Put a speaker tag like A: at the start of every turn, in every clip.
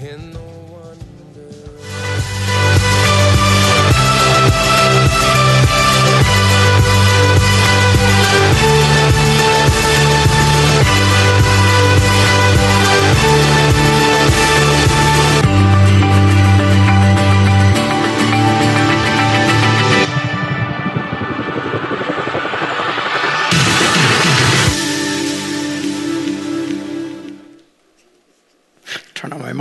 A: in the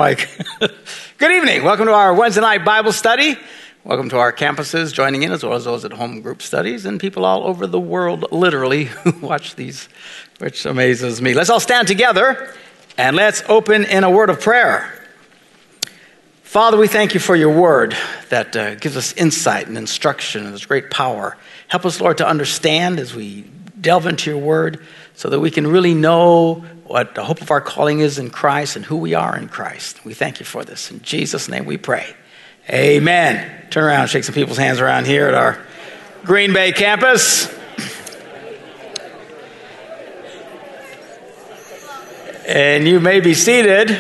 B: Mic. Good evening. Welcome to our Wednesday night Bible study. Welcome to our campuses joining in, as well as those at home group studies, and people all over the world, literally, who watch these, which amazes me. Let's all stand together and let's open in a word of prayer. Father, we thank you for your word that uh, gives us insight and instruction and this great power. Help us, Lord, to understand as we delve into your word so that we can really know what the hope of our calling is in Christ and who we are in Christ. We thank you for this. In Jesus' name we pray. Amen. Turn around, shake some people's hands around here at our Green Bay campus. And you may be seated.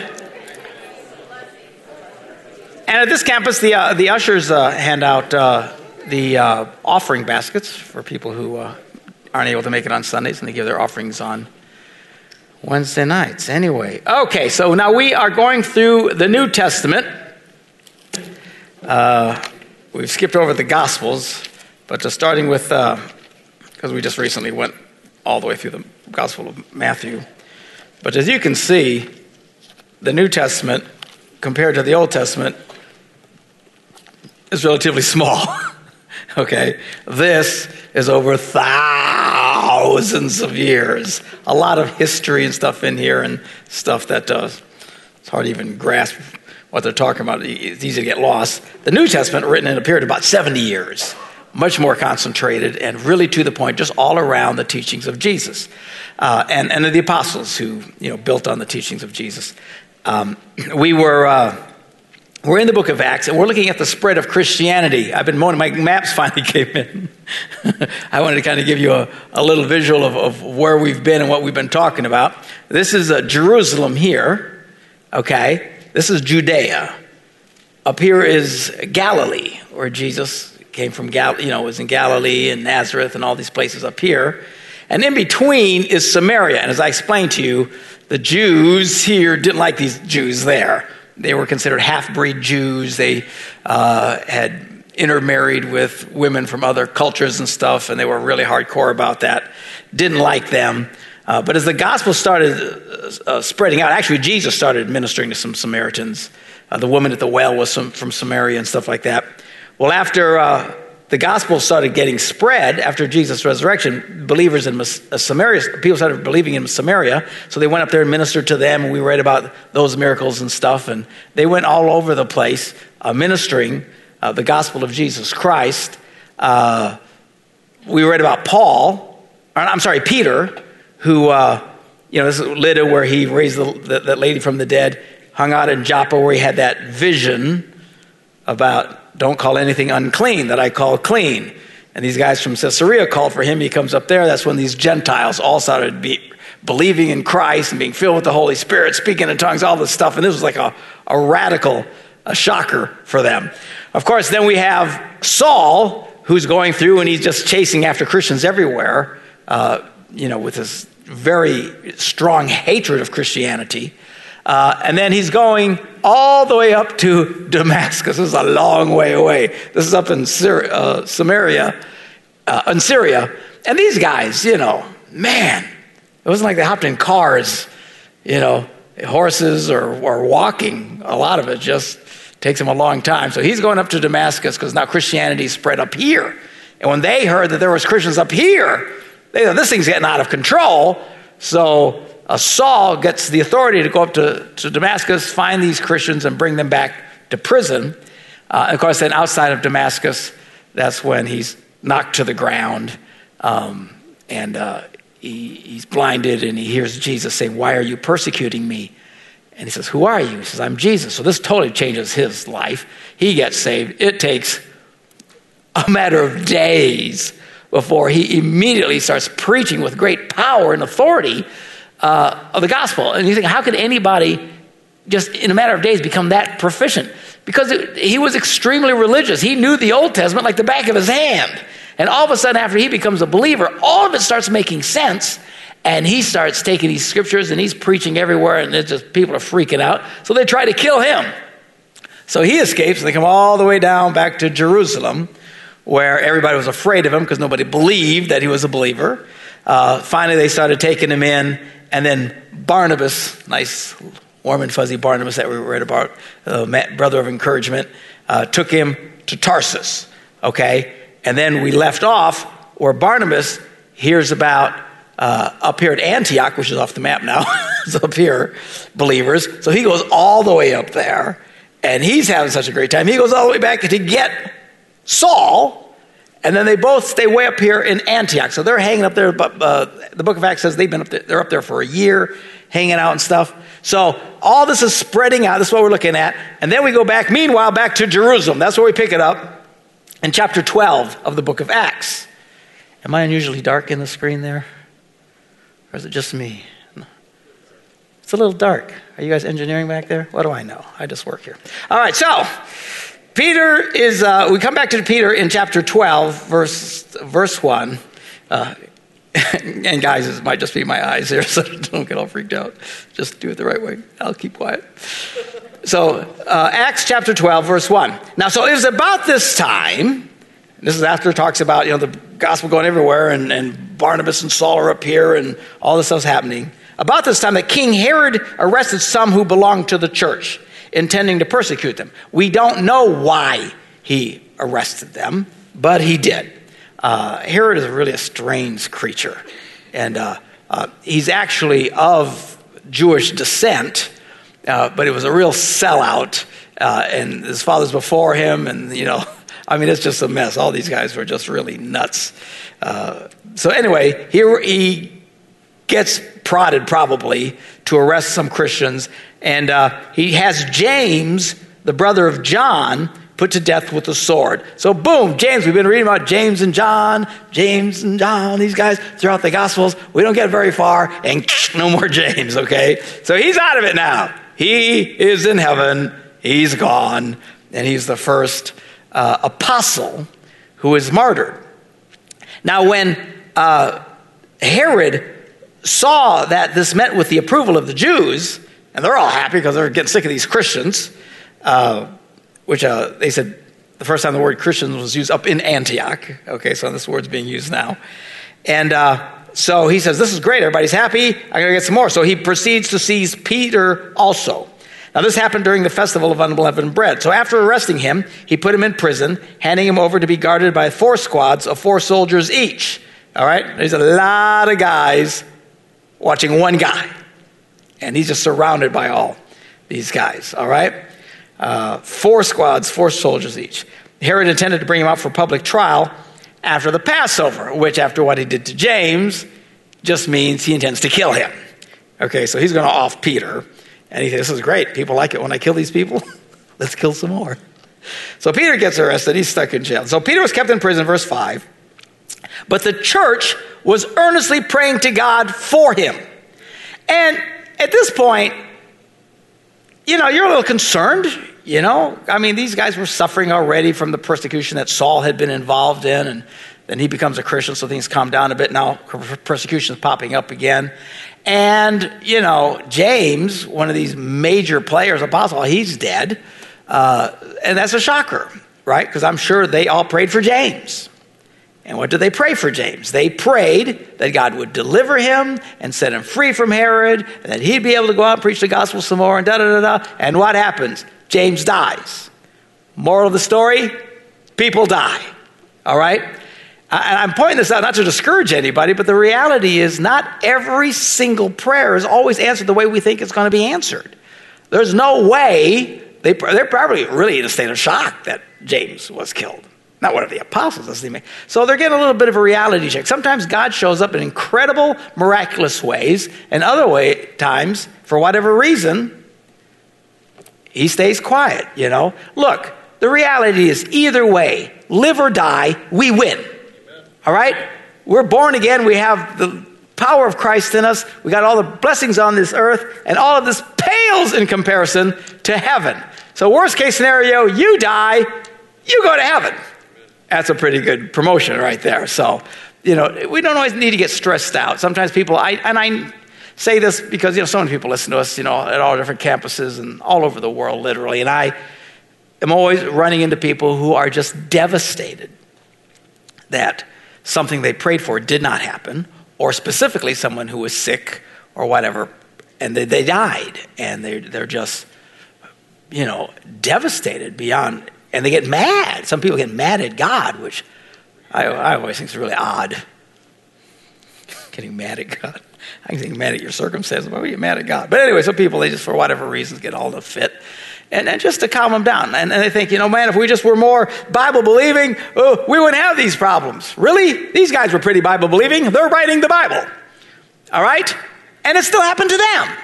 B: And at this campus, the, uh, the ushers uh, hand out uh, the uh, offering baskets for people who uh, aren't able to make it on Sundays, and they give their offerings on Wednesday nights. Anyway, okay, so now we are going through the New Testament. Uh, we've skipped over the Gospels, but just starting with, because we just recently went all the way through the Gospel of Matthew. But as you can see, the New Testament compared to the Old Testament is relatively small. okay? This is over thousands of years. A lot of history and stuff in here, and stuff that uh, it's hard to even grasp what they're talking about. It's easy to get lost. The New Testament, written in a period of about 70 years, much more concentrated and really to the point, just all around the teachings of Jesus. Uh, and, and the apostles who you know, built on the teachings of Jesus. Um, we were. Uh, we're in the book of Acts, and we're looking at the spread of Christianity. I've been mowing, my maps finally came in. I wanted to kind of give you a, a little visual of, of, where we've been and what we've been talking about. This is uh, Jerusalem here, okay? This is Judea. Up here is Galilee, where Jesus came from, Gal- you know, was in Galilee and Nazareth and all these places up here. And in between is Samaria. And as I explained to you, the Jews here didn't like these Jews there. They were considered half breed Jews. They uh, had intermarried with women from other cultures and stuff, and they were really hardcore about that. Didn't like them. Uh, but as the gospel started uh, spreading out, actually, Jesus started ministering to some Samaritans. Uh, the woman at the well was some, from Samaria and stuff like that. Well, after uh, the gospel started getting spread after Jesus' resurrection, believers in Samaria, people started believing in Samaria, so they went up there and ministered to them, and we read about those miracles and stuff, and they went all over the place uh, ministering uh, the gospel of Jesus Christ. Uh, we read about Paul, or, I'm sorry, Peter, who, uh, you know, this is Lydda where he raised the, the, that lady from the dead, hung out in Joppa where he had that vision about don't call anything unclean that I call clean. And these guys from Caesarea called for him. He comes up there. That's when these Gentiles all started be, believing in Christ and being filled with the Holy Spirit, speaking in tongues, all this stuff. And this was like a, a radical, a shocker for them. Of course, then we have Saul, who's going through and he's just chasing after Christians everywhere, uh, you know, with this very strong hatred of Christianity. Uh, and then he's going all the way up to Damascus. This is a long way away. This is up in Syria, uh, Samaria, uh, in Syria. And these guys, you know, man, it wasn't like they hopped in cars, you know, horses or, or walking. A lot of it just takes them a long time. So he's going up to Damascus because now Christianity spread up here. And when they heard that there was Christians up here, they thought this thing's getting out of control. So uh, Saul gets the authority to go up to, to Damascus, find these Christians, and bring them back to prison. Uh, of course, then outside of Damascus, that's when he's knocked to the ground um, and uh, he, he's blinded and he hears Jesus say, Why are you persecuting me? And he says, Who are you? He says, I'm Jesus. So this totally changes his life. He gets saved. It takes a matter of days before he immediately starts preaching with great power and authority uh, of the gospel. And you think, how could anybody just in a matter of days become that proficient because it, he was extremely religious. He knew the Old Testament like the back of his hand. And all of a sudden, after he becomes a believer, all of it starts making sense. And he starts taking these scriptures and he's preaching everywhere, and it's just people are freaking out. So they try to kill him. So he escapes, and they come all the way down back to Jerusalem, where everybody was afraid of him because nobody believed that he was a believer. Uh, finally, they started taking him in, and then Barnabas, nice warm and fuzzy Barnabas that we read about, uh, brother of encouragement, uh, took him to Tarsus. Okay, and then we left off where Barnabas hears about uh, up here at Antioch, which is off the map now. it's up here, believers. So he goes all the way up there, and he's having such a great time. He goes all the way back to get Saul, and then they both stay way up here in Antioch. So they're hanging up there. But uh, the book of Acts says they've been up there, they're up there for a year, hanging out and stuff. So all this is spreading out. This is what we're looking at. And then we go back, meanwhile, back to Jerusalem. That's where we pick it up in chapter 12 of the book of Acts. Am I unusually dark in the screen there? Or is it just me? It's a little dark. Are you guys engineering back there? What do I know? I just work here. All right, so Peter is, uh, we come back to Peter in chapter 12, verse, verse 1. Uh, and guys, it might just be my eyes here, so don't get all freaked out. Just do it the right way. I'll keep quiet. So, uh, Acts chapter 12, verse 1. Now, so it was about this time, this is after it talks about, you know, the gospel going everywhere, and, and Barnabas and Saul are up here, and all this stuff's happening. About this time that King Herod arrested some who belonged to the church intending to persecute them. We don't know why he arrested them, but he did. Uh, Herod is really a strange creature, and uh, uh, he's actually of Jewish descent, uh, but it was a real sellout, uh, and his father's before him, and you know, I mean, it's just a mess. All these guys were just really nuts. Uh, so anyway, here he gets prodded probably to arrest some Christians and uh, he has James, the brother of John, put to death with a sword. So, boom, James. We've been reading about James and John, James and John, these guys throughout the Gospels. We don't get very far, and no more James, okay? So, he's out of it now. He is in heaven, he's gone, and he's the first uh, apostle who is martyred. Now, when uh, Herod saw that this met with the approval of the Jews, and they're all happy because they're getting sick of these Christians, uh, which uh, they said the first time the word Christians was used up in Antioch. Okay, so this word's being used now. And uh, so he says, This is great. Everybody's happy. I'm going to get some more. So he proceeds to seize Peter also. Now, this happened during the festival of unleavened bread. So, after arresting him, he put him in prison, handing him over to be guarded by four squads of four soldiers each. All right? There's a lot of guys watching one guy and he's just surrounded by all these guys, all right? Uh, four squads, four soldiers each. Herod intended to bring him out for public trial after the Passover, which, after what he did to James, just means he intends to kill him. Okay, so he's going to off Peter. And he says, This is great. People like it when I kill these people. Let's kill some more. So Peter gets arrested. He's stuck in jail. So Peter was kept in prison, verse 5. But the church was earnestly praying to God for him. And at this point, you know, you're a little concerned, you know? I mean, these guys were suffering already from the persecution that Saul had been involved in, and then he becomes a Christian, so things calm down a bit. Now persecution is popping up again. And, you know, James, one of these major players, apostle, he's dead. Uh, and that's a shocker, right? Because I'm sure they all prayed for James. And what did they pray for James? They prayed that God would deliver him and set him free from Herod, and that he'd be able to go out and preach the gospel some more, and da da da da. And what happens? James dies. Moral of the story people die. All right? And I'm pointing this out not to discourage anybody, but the reality is not every single prayer is always answered the way we think it's going to be answered. There's no way, they, they're probably really in a state of shock that James was killed. Not one of the apostles, does he So they're getting a little bit of a reality check. Sometimes God shows up in incredible, miraculous ways, and other way, times, for whatever reason, he stays quiet, you know? Look, the reality is either way, live or die, we win. Amen. All right? We're born again, we have the power of Christ in us. We got all the blessings on this earth, and all of this pales in comparison to heaven. So, worst case scenario, you die, you go to heaven. That's a pretty good promotion right there. So, you know, we don't always need to get stressed out. Sometimes people, I, and I say this because, you know, so many people listen to us, you know, at all different campuses and all over the world, literally. And I am always running into people who are just devastated that something they prayed for did not happen, or specifically someone who was sick or whatever, and they, they died. And they're, they're just, you know, devastated beyond, and they get mad. Some people get mad at God, which I, I always think is really odd. Getting mad at God. I can mad at your circumstances. Why would you mad at God? But anyway, some people, they just, for whatever reasons, get all the fit. And, and just to calm them down. And, and they think, you know, man, if we just were more Bible believing, oh, we wouldn't have these problems. Really? These guys were pretty Bible believing. They're writing the Bible. All right? And it still happened to them.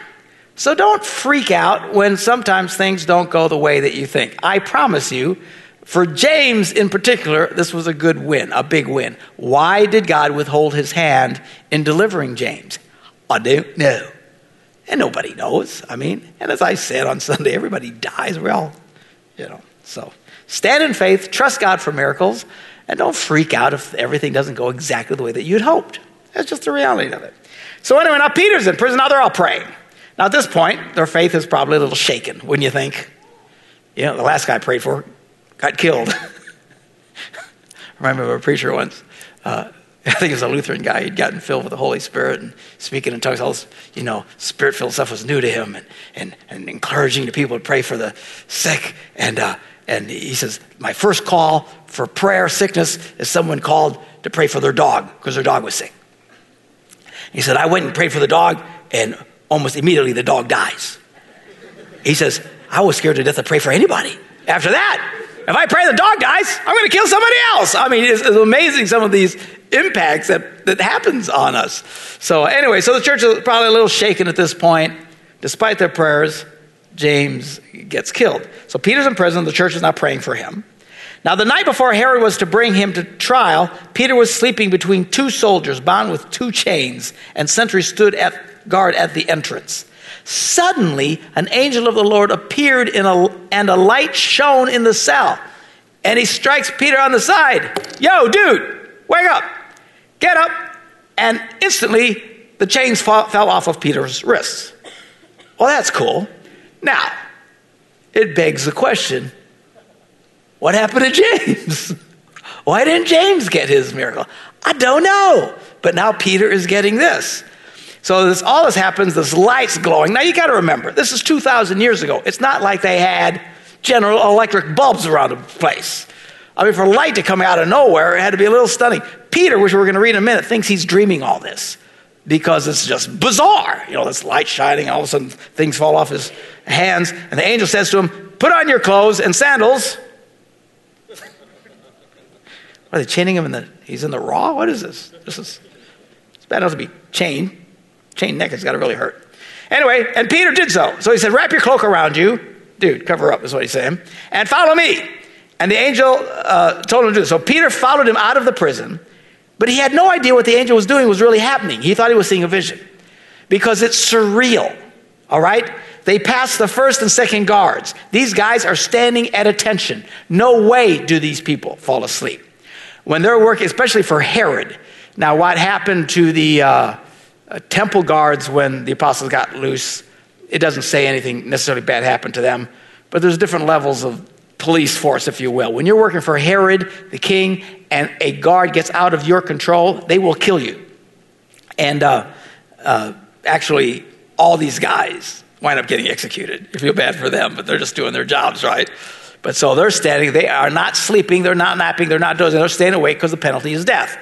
B: So don't freak out when sometimes things don't go the way that you think. I promise you, for James in particular, this was a good win, a big win. Why did God withhold his hand in delivering James? I don't know. And nobody knows. I mean, and as I said on Sunday, everybody dies. We all, you know. So stand in faith, trust God for miracles, and don't freak out if everything doesn't go exactly the way that you'd hoped. That's just the reality of it. So anyway, now Peter's in prison. Now they're all praying. Now at this point, their faith is probably a little shaken, wouldn't you think? You know, the last guy I prayed for got killed. I remember a preacher once. Uh, I think it was a Lutheran guy. He'd gotten filled with the Holy Spirit and speaking in tongues. All this, you know, spirit filled stuff was new to him and, and, and encouraging the people to pray for the sick. And, uh, and he says, My first call for prayer, sickness, is someone called to pray for their dog because their dog was sick. He said, I went and prayed for the dog, and almost immediately the dog dies. He says, I was scared to death to pray for anybody. After that, if I pray the dog dies, I'm going to kill somebody else. I mean, it's, it's, amazing some of these impacts that, that happens on us. So anyway, so the church is probably a little shaken at this point. Despite their prayers, James gets killed. So Peter's in prison. The church is not praying for him. Now, the night before Herod was to bring him to trial, Peter was sleeping between two soldiers bound with two chains, and sentries stood at guard at the entrance. Suddenly, an angel of the Lord appeared in a, and a light shone in the cell. And he strikes Peter on the side. Yo, dude, wake up. Get up. And instantly, the chains fall, fell off of Peter's wrists. Well, that's cool. Now, it begs the question what happened to James? Why didn't James get his miracle? I don't know. But now Peter is getting this. So this all this happens, this light's glowing. Now you got to remember, this is 2,000 years ago. It's not like they had General Electric bulbs around the place. I mean, for light to come out of nowhere, it had to be a little stunning. Peter, which we're going to read in a minute, thinks he's dreaming all this because it's just bizarre. You know, this light shining, all of a sudden things fall off his hands, and the angel says to him, Put on your clothes and sandals. Are they chaining him in the? He's in the raw. What is this? This is it's bad enough to be chained. Chain neck has got to really hurt. Anyway, and Peter did so. So he said, "Wrap your cloak around you, dude. Cover up," is what he's saying, and follow me. And the angel uh, told him to do. This. So Peter followed him out of the prison, but he had no idea what the angel was doing was really happening. He thought he was seeing a vision because it's surreal. All right. They pass the first and second guards. These guys are standing at attention. No way do these people fall asleep when they're working, especially for Herod. Now, what happened to the uh, uh, temple guards when the apostles got loose? It doesn't say anything necessarily bad happened to them, but there's different levels of police force, if you will. When you're working for Herod, the king, and a guard gets out of your control, they will kill you. And uh, uh, actually, all these guys wind up getting executed. You feel bad for them, but they're just doing their jobs, right? But so they're standing, they are not sleeping, they're not napping, they're not dozing, they're staying awake because the penalty is death.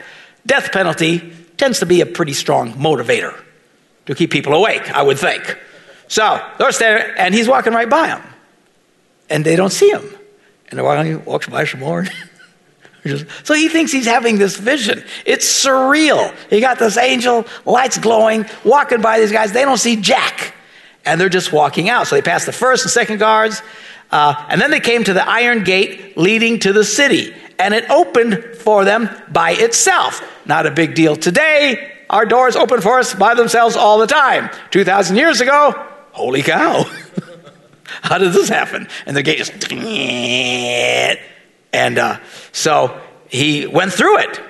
B: Death penalty tends to be a pretty strong motivator to keep people awake, I would think. So they're standing, and he's walking right by them. And they don't see him. And he walks by some more. so he thinks he's having this vision. It's surreal. He got this angel, lights glowing, walking by these guys. They don't see Jack. And they're just walking out. So they pass the first and second guards. Uh, and then they came to the iron gate leading to the city, and it opened for them by itself. Not a big deal today. our doors open for us by themselves all the time. 2,000 years ago, holy cow. How did this happen? And the gate just, and uh, so he went through it.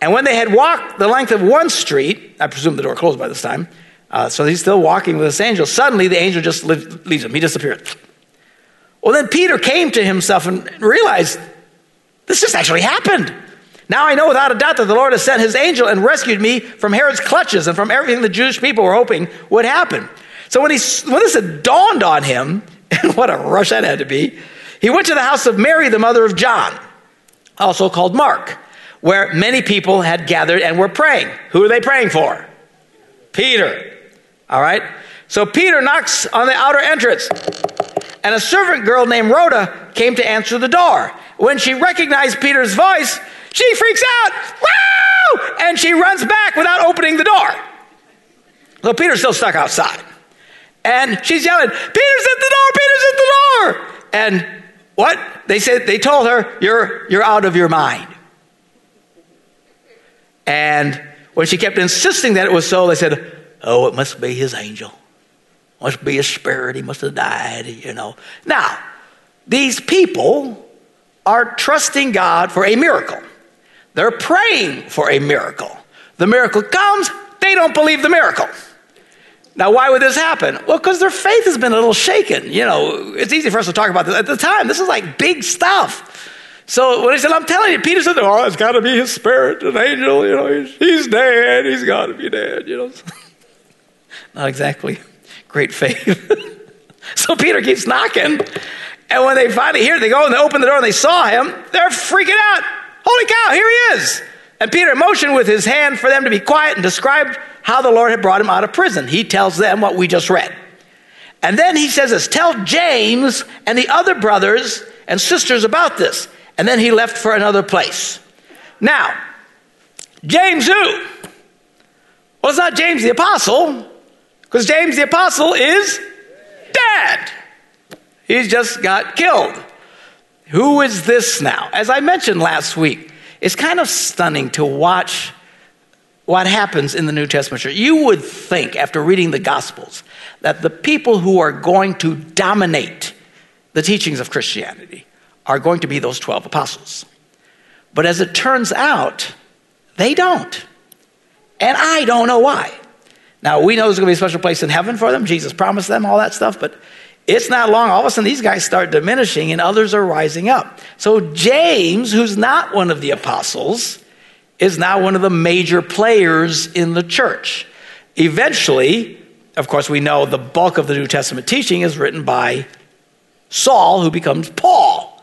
B: And when they had walked the length of one street, I presume the door closed by this time, uh, so he's still walking with this angel. Suddenly, the angel just leaves him. He disappeared. Well, then Peter came to himself and realized this just actually happened. Now I know without a doubt that the Lord has sent his angel and rescued me from Herod's clutches and from everything the Jewish people were hoping would happen. So when, he, when this had dawned on him, and what a rush that had to be, he went to the house of Mary, the mother of John, also called Mark, where many people had gathered and were praying. Who are they praying for? Peter. All right? So Peter knocks on the outer entrance, and a servant girl named Rhoda came to answer the door. When she recognized Peter's voice, she freaks out, Woo! And she runs back without opening the door. So Peter's still stuck outside. And she's yelling, Peter's at the door, Peter's at the door. And what? They said they told her, You're you're out of your mind. And when she kept insisting that it was so, they said, Oh, it must be his angel. Must be his spirit. He must have died, you know. Now, these people are trusting God for a miracle. They're praying for a miracle. The miracle comes, they don't believe the miracle. Now, why would this happen? Well, because their faith has been a little shaken. You know, it's easy for us to talk about this. At the time, this is like big stuff. So when he said, I'm telling you, Peter said, Oh, it's got to be his spirit, an angel, you know, he's, dead, he's got to be dead, you know. Not exactly great faith. so Peter keeps knocking. And when they finally hear, they go and they open the door and they saw him, they're freaking out. Holy cow, here he is. And Peter motioned with his hand for them to be quiet and described how the Lord had brought him out of prison. He tells them what we just read. And then he says this Tell James and the other brothers and sisters about this. And then he left for another place. Now, James who? Well, it's not James the Apostle, because James the Apostle is dead. He's just got killed. Who is this now? As I mentioned last week, it's kind of stunning to watch what happens in the New Testament church. You would think, after reading the Gospels, that the people who are going to dominate the teachings of Christianity are going to be those 12 apostles. But as it turns out, they don't. And I don't know why. Now, we know there's going to be a special place in heaven for them. Jesus promised them all that stuff, but it's not long. All of a sudden, these guys start diminishing and others are rising up. So, James, who's not one of the apostles, is now one of the major players in the church. Eventually, of course, we know the bulk of the New Testament teaching is written by Saul, who becomes Paul,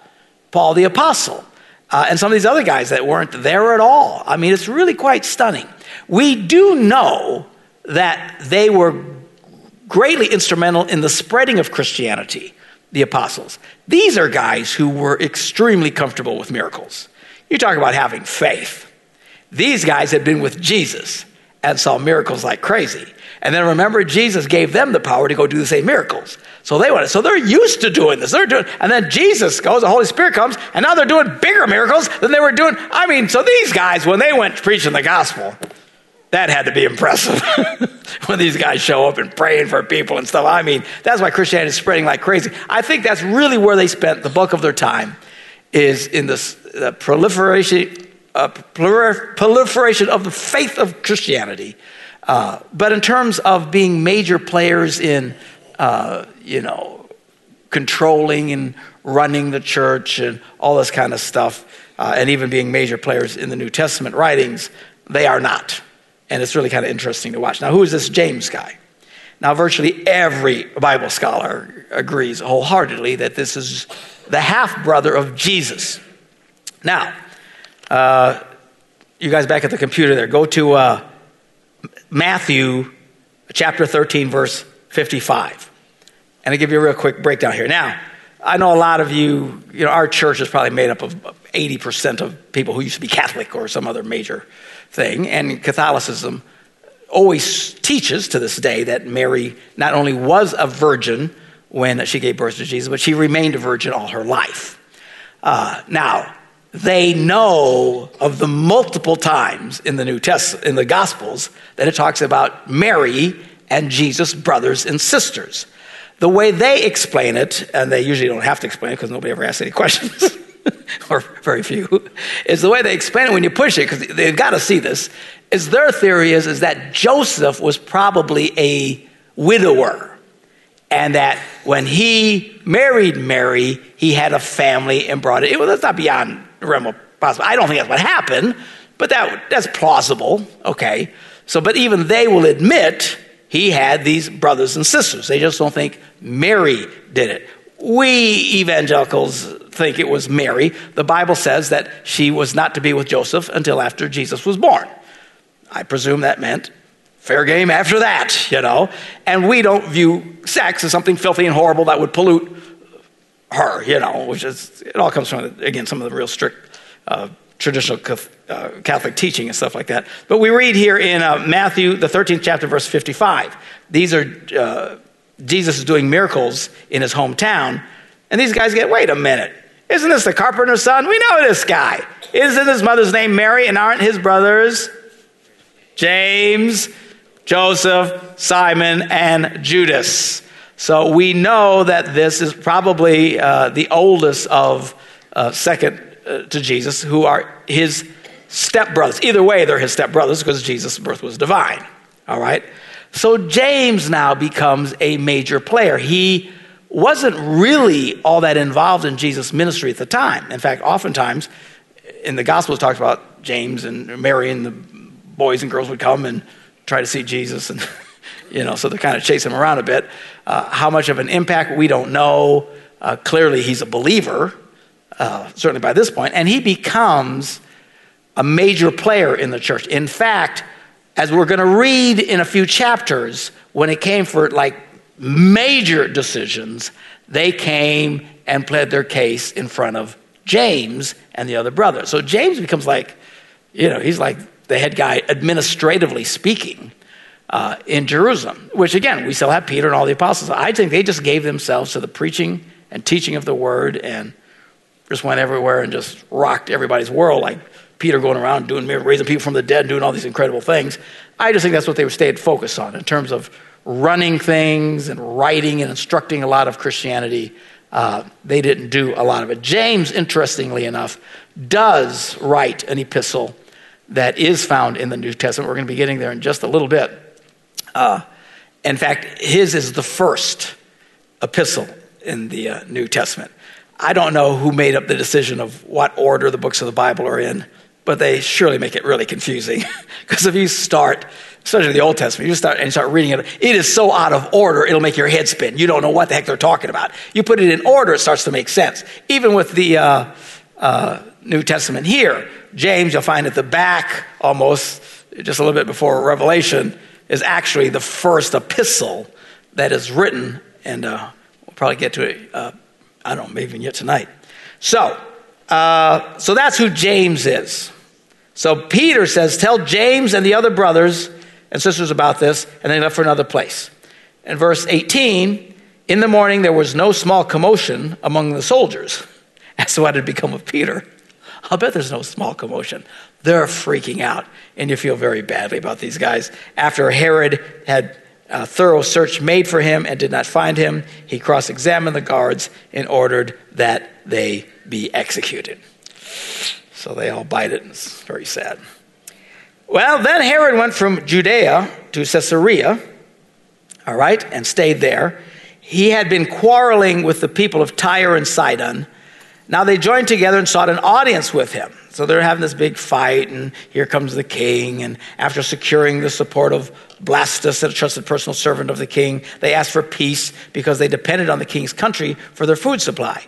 B: Paul the apostle, uh, and some of these other guys that weren't there at all. I mean, it's really quite stunning. We do know that they were greatly instrumental in the spreading of Christianity, the apostles. These are guys who were extremely comfortable with miracles. You talk about having faith. These guys had been with Jesus and saw miracles like crazy. And then remember, Jesus gave them the power to go do the same miracles. So they went. So they're used to doing this. They're doing, and then Jesus goes, the Holy Spirit comes, and now they're doing bigger miracles than they were doing. I mean, so these guys, when they went preaching the gospel, that had to be impressive when these guys show up and praying for people and stuff. I mean, that's why Christianity is spreading like crazy. I think that's really where they spent the bulk of their time is in this uh, proliferation, uh, proliferation of the faith of Christianity. Uh, but in terms of being major players in, uh, you know, controlling and running the church and all this kind of stuff, uh, and even being major players in the New Testament writings, they are not. And it's really kind of interesting to watch. Now, who is this James guy? Now, virtually every Bible scholar agrees wholeheartedly that this is the half brother of Jesus. Now, uh, you guys back at the computer there, go to uh, Matthew chapter 13, verse 55. And I'll give you a real quick breakdown here. Now, I know a lot of you, you know, our church is probably made up of 80% of people who used to be Catholic or some other major thing. And Catholicism always teaches to this day that Mary not only was a virgin when she gave birth to Jesus, but she remained a virgin all her life. Uh, now, they know of the multiple times in the New Testament, in the Gospels, that it talks about Mary and Jesus' brothers and sisters. The way they explain it, and they usually don't have to explain it because nobody ever asks any questions, or very few, is the way they explain it when you push it, because they've got to see this, is their theory is, is that Joseph was probably a widower. And that when he married Mary, he had a family and brought it. Well, that's not beyond the realm of possible. I don't think that's what happened, but that, that's plausible. Okay. So, but even they will admit he had these brothers and sisters. They just don't think Mary did it. We evangelicals think it was Mary. The Bible says that she was not to be with Joseph until after Jesus was born. I presume that meant fair game after that, you know. And we don't view sex as something filthy and horrible that would pollute her, you know, which is, it all comes from, again, some of the real strict uh, traditional uh, Catholic teaching and stuff like that. But we read here in uh, Matthew, the 13th chapter, verse 55. These are, uh, Jesus is doing miracles in his hometown. And these guys get, wait a minute. Isn't this the carpenter's son? We know this guy. Isn't his mother's name Mary? And aren't his brothers James, Joseph, Simon, and Judas? So we know that this is probably uh, the oldest of uh, second uh, to Jesus who are his stepbrothers. Either way, they're his stepbrothers because Jesus' birth was divine. All right? So James now becomes a major player. He wasn't really all that involved in Jesus' ministry at the time. In fact, oftentimes in the Gospels, talks about James and Mary and the boys and girls would come and try to see Jesus, and you know, so they kind of chase him around a bit. Uh, how much of an impact we don't know. Uh, clearly, he's a believer, uh, certainly by this point, and he becomes a major player in the church. In fact, as we're going to read in a few chapters, when it came for like major decisions, they came and pled their case in front of James and the other brothers. So James becomes like, you know, he's like the head guy administratively speaking uh, in Jerusalem, which again, we still have Peter and all the apostles. I think they just gave themselves to the preaching and teaching of the word and just went everywhere and just rocked everybody's world, like Peter going around doing raising people from the dead, doing all these incredible things. I just think that's what they stayed focused on in terms of running things and writing and instructing a lot of Christianity. Uh, they didn't do a lot of it. James, interestingly enough, does write an epistle that is found in the New Testament. We're going to be getting there in just a little bit. Uh, in fact, his is the first epistle in the uh, New Testament. I don't know who made up the decision of what order the books of the Bible are in, but they surely make it really confusing. Because if you start, especially the Old Testament, you start and start reading it, it is so out of order, it'll make your head spin. You don't know what the heck they're talking about. You put it in order, it starts to make sense. Even with the uh, uh, New Testament here, James, you'll find at the back, almost just a little bit before Revelation, is actually the first epistle that is written, and uh, we'll probably get to it uh, I don't know, maybe even yet tonight. So, uh, so that's who James is. So Peter says, Tell James and the other brothers and sisters about this, and they left for another place. In verse 18, in the morning there was no small commotion among the soldiers as to what had become of Peter. I'll bet there's no small commotion. They're freaking out, and you feel very badly about these guys. After Herod had a thorough search made for him and did not find him. He cross examined the guards and ordered that they be executed. So they all bite it. It's very sad. Well, then Herod went from Judea to Caesarea, all right, and stayed there. He had been quarreling with the people of Tyre and Sidon. Now they joined together and sought an audience with him. So they're having this big fight, and here comes the king. And after securing the support of Blastus, a trusted personal servant of the king, they asked for peace because they depended on the king's country for their food supply.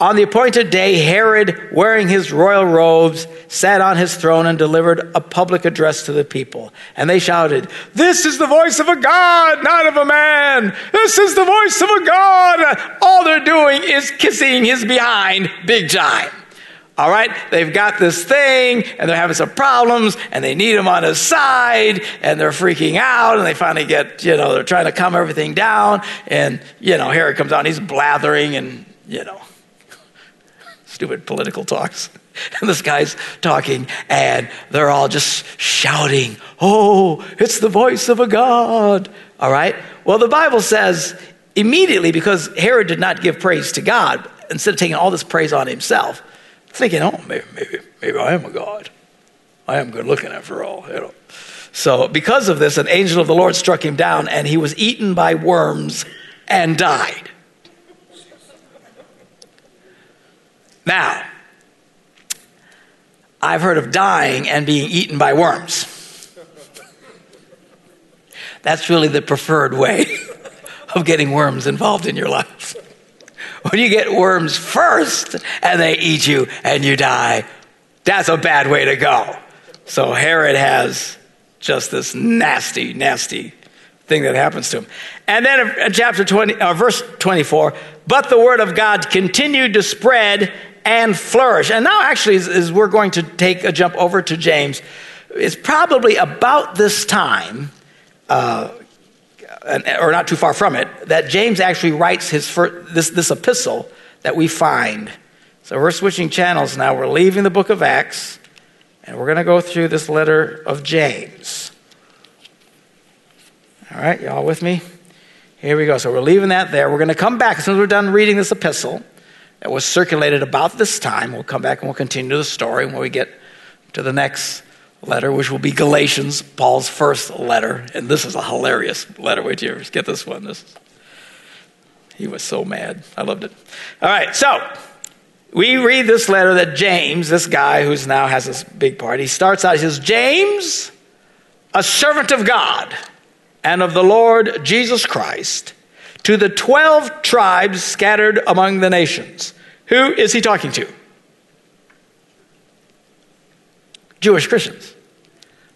B: On the appointed day, Herod, wearing his royal robes, sat on his throne and delivered a public address to the people. And they shouted, This is the voice of a God, not of a man. This is the voice of a God. All they're doing is kissing his behind big time. All right, they've got this thing and they're having some problems and they need him on his side and they're freaking out and they finally get, you know, they're trying to calm everything down and, you know, Herod comes out he's blathering and, you know, stupid political talks. And this guy's talking, and they're all just shouting, Oh, it's the voice of a God. All right? Well, the Bible says immediately, because Herod did not give praise to God, instead of taking all this praise on himself, thinking, Oh, maybe, maybe, maybe I am a God. I am good looking after all, you know. So, because of this, an angel of the Lord struck him down, and he was eaten by worms and died. Now, I've heard of dying and being eaten by worms. That's really the preferred way of getting worms involved in your life. When you get worms first and they eat you and you die, that's a bad way to go. So Herod has just this nasty, nasty thing that happens to him. And then in chapter 20, uh, verse 24, but the word of God continued to spread and flourish. And now, actually, as, we're going to take a jump over to James, it's probably about this time, uh, or not too far from it, that James actually writes his first, this, this epistle that we find. So we're switching channels now. We're leaving the book of Acts, and we're going to go through this letter of James. All right, y'all with me? Here we go. So we're leaving that there. We're going to come back as soon as we're done reading this epistle that was circulated about this time. We'll come back and we'll continue the story when we get to the next letter, which will be Galatians, Paul's first letter. And this is a hilarious letter. Wait till you get this one. This, he was so mad. I loved it. All right, so we read this letter that James, this guy who's now has this big part, he starts out, he says, James, a servant of God and of the Lord Jesus Christ to the 12 tribes scattered among the nations. Who is he talking to? Jewish Christians.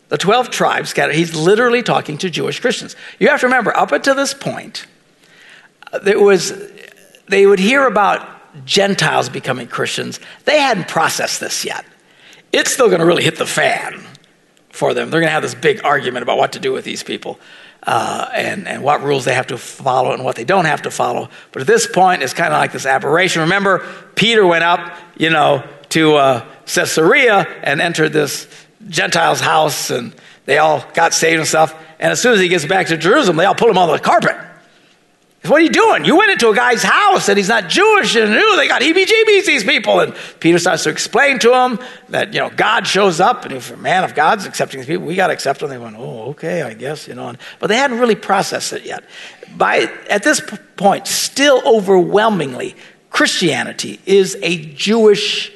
B: The 12 tribes scattered. He's literally talking to Jewish Christians. You have to remember, up until this point, uh, there was, they would hear about Gentiles becoming Christians. They hadn't processed this yet. It's still going to really hit the fan for them. They're going to have this big argument about what to do with these people uh, and, and what rules they have to follow and what they don't have to follow. But at this point, it's kind of like this aberration. Remember, Peter went up, you know, to uh, Caesarea and entered this Gentile's house, and they all got saved and stuff. And as soon as he gets back to Jerusalem, they all put him on the carpet. What are you doing? You went into a guy's house and he's not Jewish and new. They got heebie jeebies, these people. And Peter starts to explain to him that, you know, God shows up and if a man, if God's accepting these people, we got to accept them. They went, oh, okay, I guess, you know. But they hadn't really processed it yet. By, at this point, still overwhelmingly, Christianity is a Jewish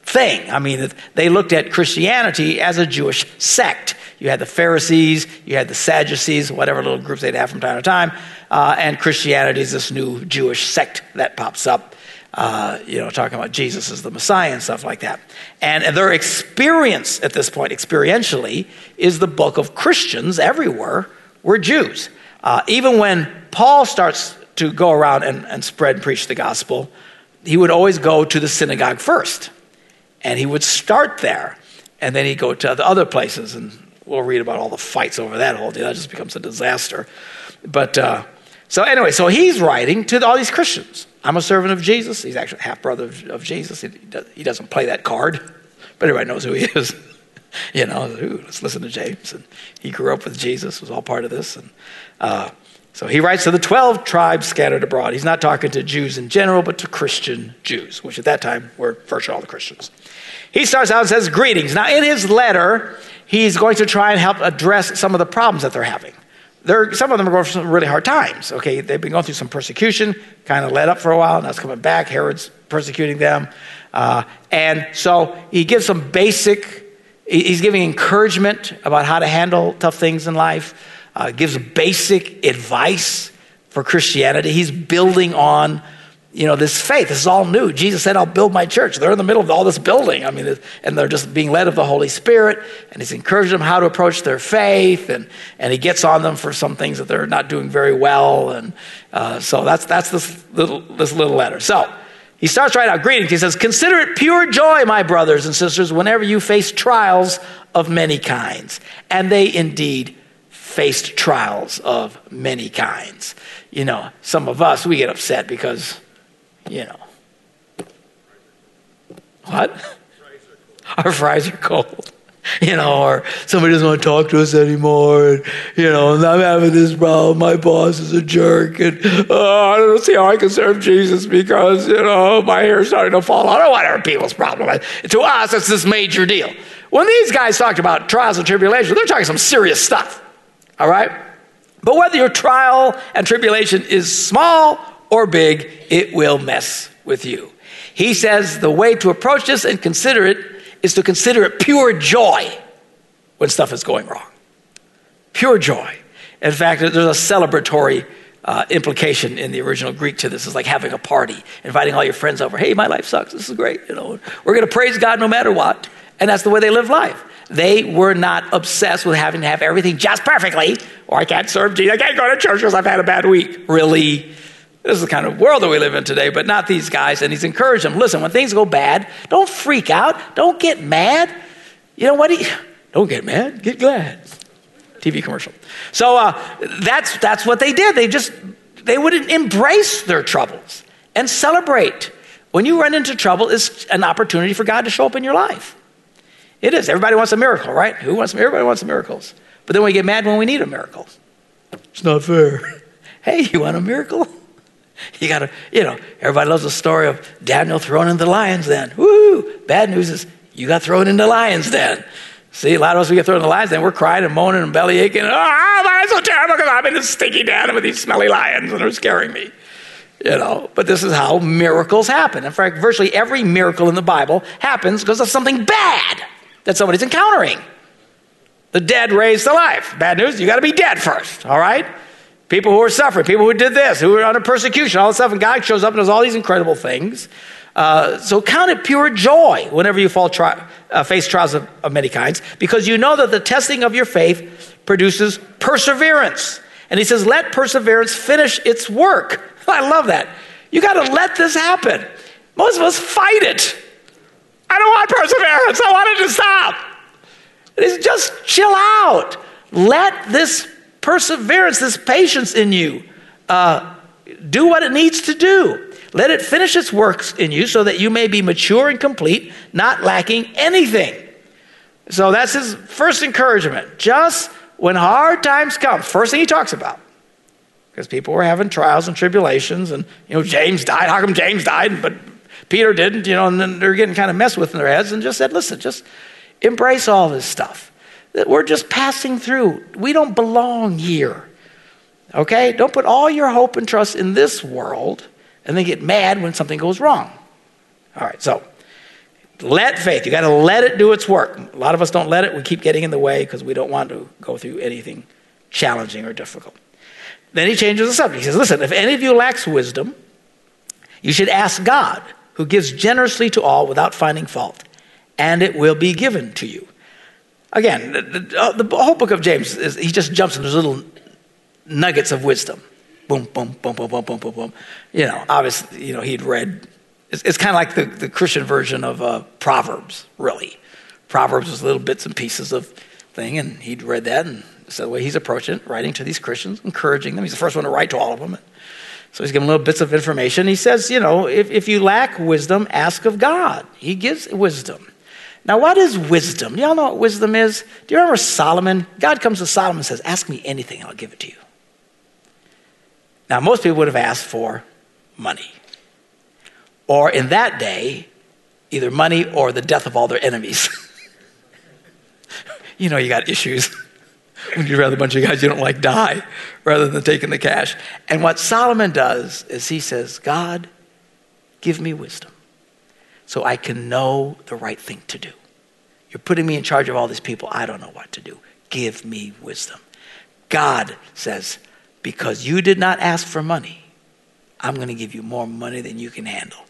B: thing. I mean, they looked at Christianity as a Jewish sect. You had the Pharisees, you had the Sadducees, whatever little groups they'd have from time to time, uh, and Christianity is this new Jewish sect that pops up. Uh, you know, talking about Jesus as the Messiah and stuff like that. And, their experience at this point, experientially, is the bulk of Christians everywhere were Jews. Uh, even when Paul starts to go around and, and spread and preach the gospel, he would always go to the synagogue first. And he would start there. And then he'd go to the other places. And we'll read about all the fights over that whole deal. That just becomes a disaster. But uh, so, anyway, so he's writing to all these Christians. I'm a servant of Jesus. He's actually half brother of, Jesus. He, he, doesn't play that card, but everybody knows who he is. you know, ooh, let's listen to James. And he grew up with Jesus, was all part of this. And uh, so he writes to the 12 tribes scattered abroad. He's not talking to Jews in general, but to Christian Jews, which at that time were virtually all the Christians. He starts out and says, Greetings. Now, in his letter, he's going to try and help address some of the problems that they're having. They're, some of them are going through some really hard times. Okay, they've been going through some persecution, kind of let up for a while, now it's coming back. Herod's persecuting them. Uh, and so he gives some basic, he's giving encouragement about how to handle tough things in life, uh, gives basic advice for Christianity. He's building on you know, this faith. This is all new. Jesus said, I'll build my church. They're in the middle of all this building. I mean, and they're just being led of the Holy Spirit, and he's encouraging them how to approach their faith, and, and he gets on them for some things that they're not doing very well. And uh, so that's, that's this little, this little letter. So he starts right out greetings. He says, Consider it pure joy, my brothers and sisters, whenever you face trials of many kinds. And they indeed faced trials of many kinds. You know, some of us, we get upset because you know. What? Our fries are cold. You know, or somebody doesn't want to talk to us anymore. And, you know, and I'm having this problem. My boss is a jerk. And oh, I don't see how I can serve Jesus because, you know, my hair's starting to fall out I don't or whatever people's problem. To us, it's this major deal. When these guys talked about trials and tribulations, they're talking some serious stuff. All right? But whether your trial and tribulation is small or big, it will mess with you. He says the way to approach this and consider it is to consider it pure joy when stuff is going wrong. Pure joy. In fact, there's a celebratory uh, implication in the original Greek to this. It's like having a party, inviting all your friends over. Hey, my life sucks. This is great. You know, we're going to praise God no matter what. And that's the way they live life. They were not obsessed with having to have everything just perfectly, or I can't serve Jesus. I can't go to church because I've had a bad week. Really? This is the kind of world that we live in today, but not these guys. And he's encouraged them listen, when things go bad, don't freak out. Don't get mad. You know what? He, don't get mad, get glad. TV commercial. So uh, that's, that's what they did. They just, they would embrace their troubles and celebrate. When you run into trouble, it's an opportunity for God to show up in your life. It is. Everybody wants a miracle, right? Who wants? Everybody wants miracles. But then we get mad when we need a miracle. It's not fair. Hey, you want a miracle? You got to, you know, everybody loves the story of Daniel thrown in the lion's den. Woo! Bad news is you got thrown in the lion's den. See, a lot of us, we get thrown in the lion's den, we're crying and moaning and belly aching. Ah, oh, that's so terrible because I'm in this stinky den with these smelly lions and they're scaring me. You know, but this is how miracles happen. In fact, virtually every miracle in the Bible happens because of something bad that somebody's encountering. The dead raised to life. Bad news, you got to be dead first, all right? People who are suffering, people who did this, who were under persecution, all this stuff, and God shows up and does all these incredible things. Uh, so count it pure joy whenever you fall tri- uh, face trials of, of many kinds, because you know that the testing of your faith produces perseverance. And he says, let perseverance finish its work. I love that. You got to let this happen. Most of us fight it. I don't want perseverance. I want it to stop. It's just chill out. Let this perseverance, this patience in you, uh, do what it needs to do. Let it finish its works in you so that you may be mature and complete, not lacking anything. So that's his first encouragement. Just when hard times come, first thing he talks about, because people were having trials and tribulations, and you know James died. How come James died, but Peter didn't? You know, and then they're getting kind of messed with in their heads, and just said, "Listen, just embrace all this stuff that we're just passing through. We don't belong here. Okay? Don't put all your hope and trust in this world and then get mad when something goes wrong. All right, so let faith, you got to let it do its work. A lot of us don't let it. We keep getting in the way because we don't want to go through anything challenging or difficult. Then he changes the subject. He says, Listen, if any of you lacks wisdom, you should ask God, who gives generously to all without finding fault, and it will be given to you. Again, the, the, whole book of James, is, he just jumps in those little nuggets of wisdom. Boom, boom, boom, boom, boom, boom, boom, boom. You know, obviously, you know, he'd read, it's, it's kind of like the, the Christian version of uh, Proverbs, really. Proverbs was little bits and pieces of thing, and he'd read that, and so the way he's approaching it, writing to these Christians, encouraging them. He's the first one to write to all of them. So he's giving little bits of information. He says, you know, if, if you lack wisdom, ask of God. He gives wisdom. Now, what is wisdom? Do y'all know what wisdom is? Do you remember Solomon? God comes to Solomon and says, Ask me anything, and I'll give it to you. Now, most people would have asked for money. Or in that day, either money or the death of all their enemies. you know, you got issues when you'd rather a bunch of guys you don't like die rather than taking the cash. And what Solomon does is he says, God, give me wisdom so I can know the right thing to do. You're putting me in charge of all these people. I don't know what to do. Give me wisdom. God says, because you did not ask for money, I'm going to give you more money than you can handle.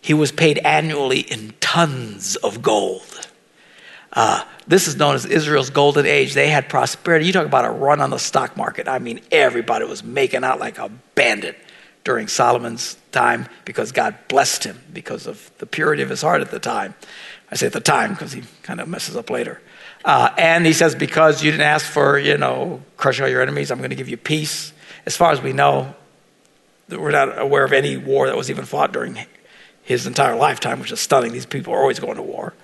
B: He was paid annually in tons of gold. Uh, this is known as Israel's golden age. They had prosperity. You talk about a run on the stock market. I mean, everybody was making out like a bandit during Solomon's time because God blessed him because of the purity of his heart at the time. I say at the time because he kind of messes up later. Uh, and he says, because you didn't ask for, you know, crushing all your enemies, I'm going to give you peace. As far as we know, we're not aware of any war that was even fought during his entire lifetime, which is stunning. These people are always going to war.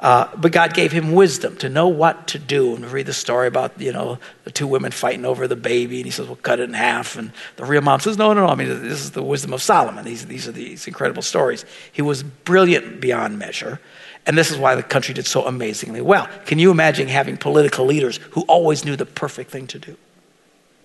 B: Uh, but God gave him wisdom to know what to do. And we read the story about, you know, the two women fighting over the baby. And he says, well, cut it in half. And the real mom says, no, no, no. I mean, this is the wisdom of Solomon. These, these are these incredible stories. He was brilliant beyond measure. And this is why the country did so amazingly well. Can you imagine having political leaders who always knew the perfect thing to do?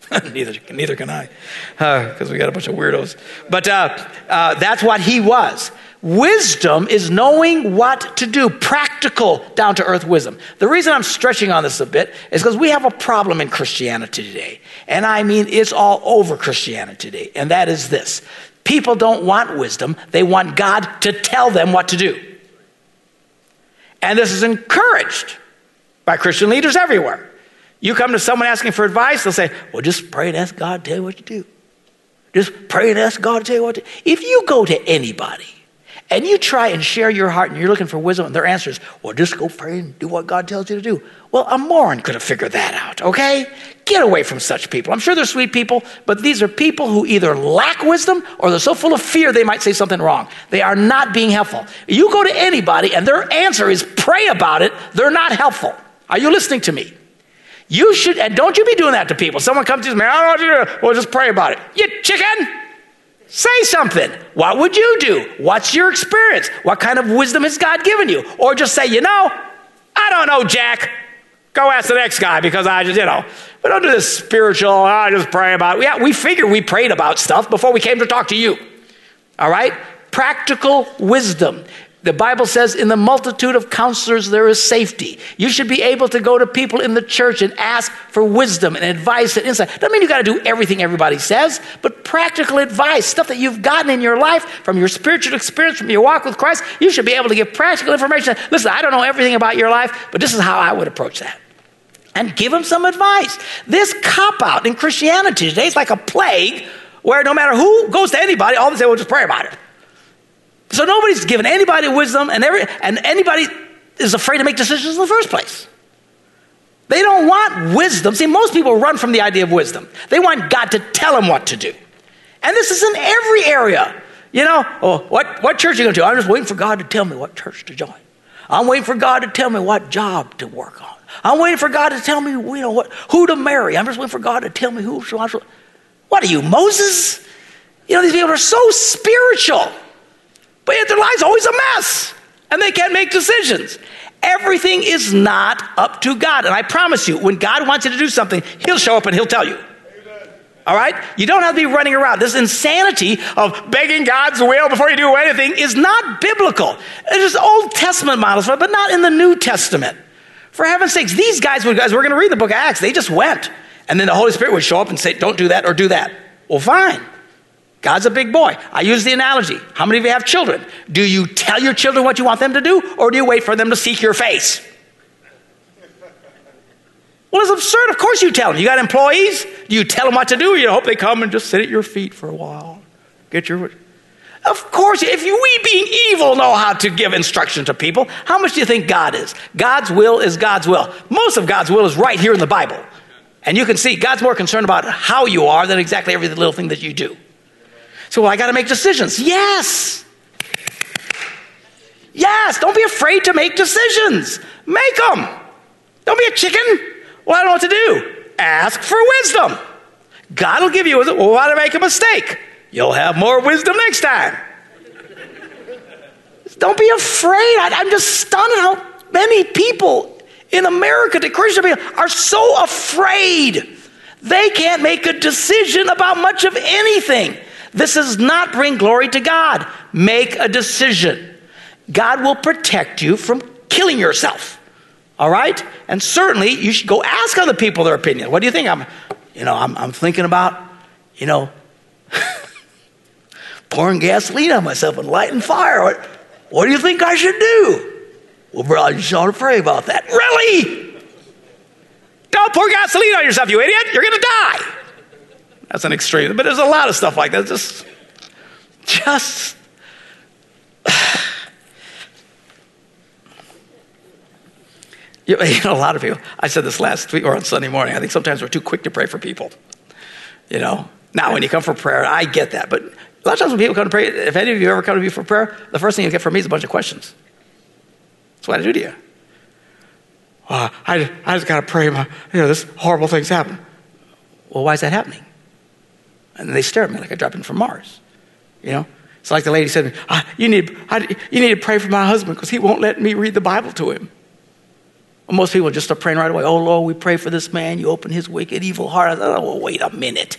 B: neither, neither can I, because uh, we got a bunch of weirdos. But uh, uh, that's what he was. Wisdom is knowing what to do, practical, down to earth wisdom. The reason I'm stretching on this a bit is because we have a problem in Christianity today. And I mean, it's all over Christianity today. And that is this people don't want wisdom, they want God to tell them what to do. And this is encouraged by Christian leaders everywhere. You come to someone asking for advice, they'll say, Well, just pray and ask God to tell you what to do. Just pray and ask God to tell you what to do. If you go to anybody and you try and share your heart and you're looking for wisdom, and their answer is, Well, just go pray and do what God tells you to do. Well, a moron could have figured that out, okay? Get away from such people. I'm sure they're sweet people, but these are people who either lack wisdom or they're so full of fear they might say something wrong. They are not being helpful. You go to anybody and their answer is pray about it, they're not helpful. Are you listening to me? You should, and don't you be doing that to people. Someone comes to you, man, I don't know what to do. Well, just pray about it. You chicken! Say something. What would you do? What's your experience? What kind of wisdom has God given you? Or just say, you know, I don't know, Jack. Go ask the next guy because I just, you know, we don't do this spiritual, oh, I just pray about it. Yeah, we figured we prayed about stuff before we came to talk to you. All right? Practical wisdom. The Bible says, in the multitude of counselors, there is safety. You should be able to go to people in the church and ask for wisdom and advice and insight. Doesn't mean you got to do everything everybody says, but practical advice, stuff that you've gotten in your life from your spiritual experience, from your walk with Christ. You should be able to give practical information. Listen, I don't know everything about your life, but this is how I would approach that. And give them some advice. This cop out in Christianity today is like a plague where no matter who goes to anybody, all they say, well, just pray about it. So nobody's given anybody wisdom, and, every, and anybody is afraid to make decisions in the first place. They don't want wisdom. See, most people run from the idea of wisdom. They want God to tell them what to do. And this is in every area. You know, oh, what, what church are you going to? I'm just waiting for God to tell me what church to join. I'm waiting for God to tell me what job to work on. I'm waiting for God to tell me, you know, what, who to marry. I'm just waiting for God to tell me who. To. What are you, Moses? You know, these people are so spiritual. But yet their life's always a mess and they can't make decisions. Everything is not up to God. And I promise you, when God wants you to do something, He'll show up and He'll tell you. All right? You don't have to be running around. This insanity of begging God's will before you do anything is not biblical. There's Old Testament models for it, but not in the New Testament. For heaven's sakes, these guys, guys, we're going to read the book of Acts, they just went. And then the Holy Spirit would show up and say, don't do that or do that. Well, fine. God's a big boy. I use the analogy. How many of you have children? Do you tell your children what you want them to do, or do you wait for them to seek your face? Well, it's absurd. Of course you tell them. You got employees? Do you tell them what to do, you hope they come and just sit at your feet for a while? Get your. Of course, if we being evil know how to give instruction to people, how much do you think God is? God's will is God's will. Most of God's will is right here in the Bible. And you can see God's more concerned about how you are than exactly every little thing that you do. So well, I got to make decisions. Yes. Yes. Don't be afraid to make decisions. Make them. Don't be a chicken. Well, I don't know what to do. Ask for wisdom. God will give you wisdom. Well, why to make a mistake? You'll have more wisdom next time. Don't be afraid. I, am just stunned how many people in America, the Christian people, are so afraid. They can't make a decision about much of anything. This does not bring glory to God. Make a decision. God will protect you from killing yourself. All right? And certainly you should go ask other people their opinion. What do you think? I'm, you know, I'm, I'm thinking about, you know, pouring gasoline on myself and lighting fire. What, what do you think I should do? Well, bro, I just ought to pray about that. Really? Don't pour gasoline on yourself, you idiot. You're going to die. That's an extreme. But there's a lot of stuff like that. Just, just. You know, a lot of people, I said this last week or on Sunday morning, I think sometimes we're too quick to pray for people. You know, now when you come for prayer, I get that. But A lot of times when people come to pray, if any of you ever come to me for prayer, the first thing you get from me is a bunch of questions. That's what I do to you. Uh, I, I just got to pray, my, you know, this horrible thing's happening. Well, why is that happening? And they stare at me like I dropped in from Mars. You know? It's like the lady said, ah, you, need, I, you need to pray for my husband because he won't let me read the Bible to him. Most people just start praying right away. Oh, Lord, we pray for this man. You open his wicked, evil heart. I thought, oh, well, wait a minute.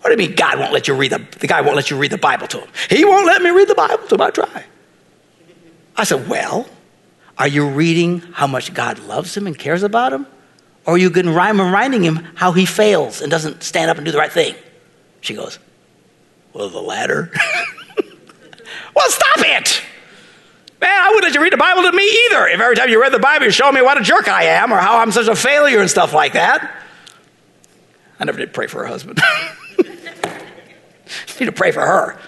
B: What do you mean God won't let you read the, the guy won't let you read the Bible to him? He won't let me read the Bible to him. I try. I said, well, are you reading how much God loves him and cares about him? Or you going reminding him how he fails and doesn't stand up and do the right thing? She goes, well, the latter. well, stop it. Man, I wouldn't let you read the Bible to me either. If every time you read the Bible, you're showing me what a jerk I am or how I'm such a failure and stuff like that. I never did pray for her husband. need to pray for her.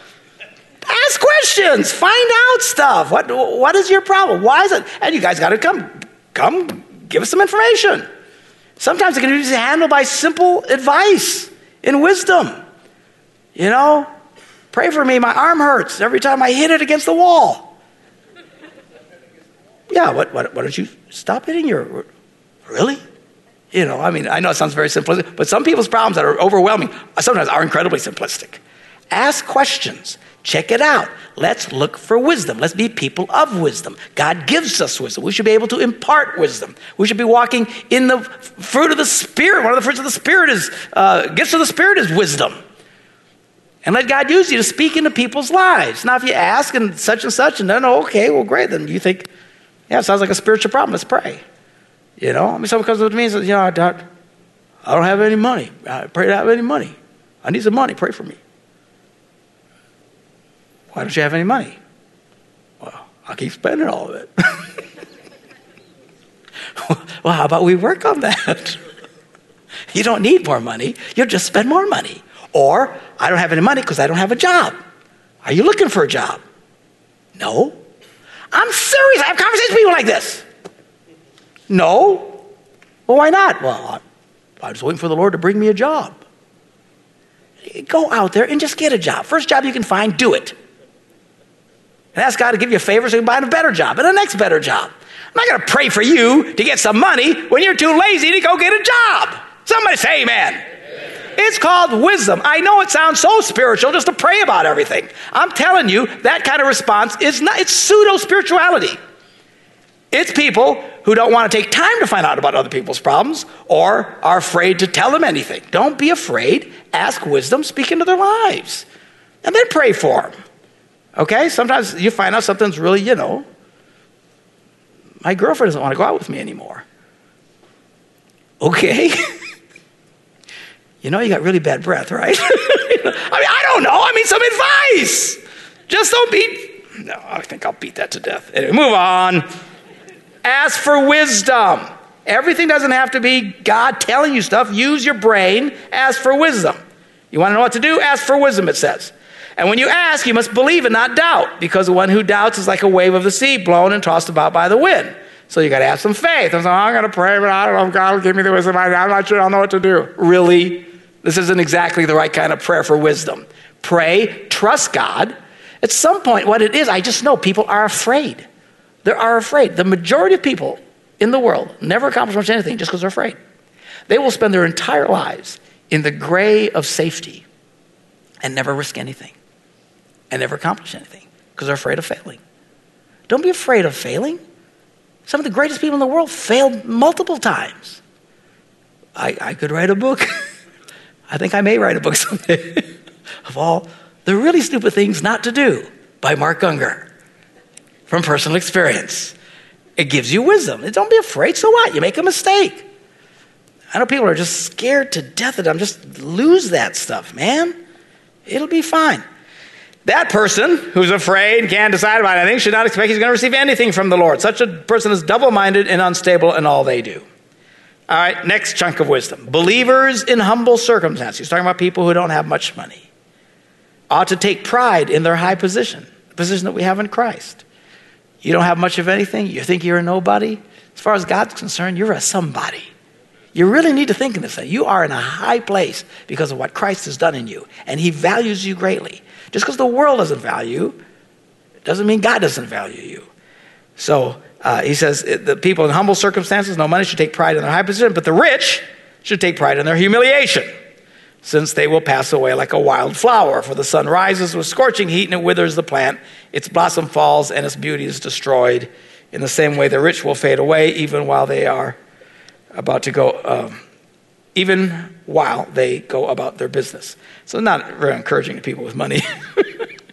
B: Ask questions. Find out stuff. What, what is your problem? Why is it? And you guys got to come, come give us some information. Sometimes it can be handled by simple advice and wisdom. You know, pray for me. My arm hurts every time I hit it against the wall. Yeah, what, what, why don't you stop hitting your. Really? You know, I mean, I know it sounds very simplistic, but some people's problems that are overwhelming sometimes are incredibly simplistic. Ask questions. Check it out. Let's look for wisdom. Let's be people of wisdom. God gives us wisdom. We should be able to impart wisdom. We should be walking in the fruit of the Spirit. One of the fruits of the Spirit is, uh, gifts of the Spirit is wisdom. And let God use you to speak into people's lives. Now, if you ask and such and such, and then, okay, well, great. Then you think, yeah, sounds like a spiritual problem. Let's pray. You know, I mean, someone comes up to me and says, you know, I don't have any money. I pray to have any money. I need some money. Pray for me. Why don't you have any money? Well, I'll keep spending all of it. well, how about we work on that? you don't need more money, you'll just spend more money. Or, I don't have any money because I don't have a job. Are you looking for a job? No. I'm serious. I have conversations with people like this. No. Well, why not? Well, I'm just waiting for the Lord to bring me a job. Go out there and just get a job. First job you can find, do it and ask God to give you a favor so you can buy a better job and a next better job. I'm not going to pray for you to get some money when you're too lazy to go get a job. Somebody say amen. amen. It's called wisdom. I know it sounds so spiritual just to pray about everything. I'm telling you, that kind of response is not, it's pseudo spirituality. It's people who don't want to take time to find out about other people's problems or are afraid to tell them anything. Don't be afraid. Ask wisdom, speak into their lives, and then pray for them. Okay? Sometimes you find out something's really, you know, my girlfriend doesn't want to go out with me anymore. Okay? you know, you got really bad breath, right? I mean, I don't know. I mean, some advice. Just don't beat. No, I think I'll beat that to death. Anyway, move on. Ask for wisdom. Everything doesn't have to be God telling you stuff. Use your brain. Ask for wisdom. You want to know what to do? Ask for wisdom, it says. And when you ask, you must believe and not doubt, because the one who doubts is like a wave of the sea blown and tossed about by the wind. So you got to have some faith. I'm, saying, I'm going to pray, but I don't know if God will give me the wisdom. I'm not sure. I don't know what to do. Really? This isn't exactly the right kind of prayer for wisdom. Pray, trust God. At some point, what it is, I just know people are afraid. They are afraid. The majority of people in the world never accomplish much anything just because they're afraid. They will spend their entire lives in the gray of safety and never risk anything and never accomplish anything because they're afraid of failing. Don't be afraid of failing. Some of the greatest people in the world failed multiple times. I, I could write a book. I think I may write a book someday of all the really stupid things not to do by Mark Gungor from personal experience. It gives you wisdom. Don't be afraid. So what? You make a mistake. I know people are just scared to death of them. Just lose that stuff, man. It'll be fine. That person who's afraid, can't decide about anything, should not expect he's going to receive anything from the Lord. Such a person is double minded and unstable in all they do. All right, next chunk of wisdom. Believers in humble circumstances. He's talking about people who don't have much money. Ought to take pride in their high position, the position that we have in Christ. You don't have much of anything, you think you're a nobody. As far as God's concerned, you're a somebody. You really need to think in this thing. You are in a high place because of what Christ has done in you, and He values you greatly. Just because the world doesn't value, doesn't mean God doesn't value you. So uh, he says the people in humble circumstances, no money, should take pride in their high position, but the rich should take pride in their humiliation, since they will pass away like a wild flower. For the sun rises with scorching heat and it withers the plant, its blossom falls and its beauty is destroyed. In the same way, the rich will fade away even while they are about to go, um, even while they go about their business. So, not very encouraging to people with money.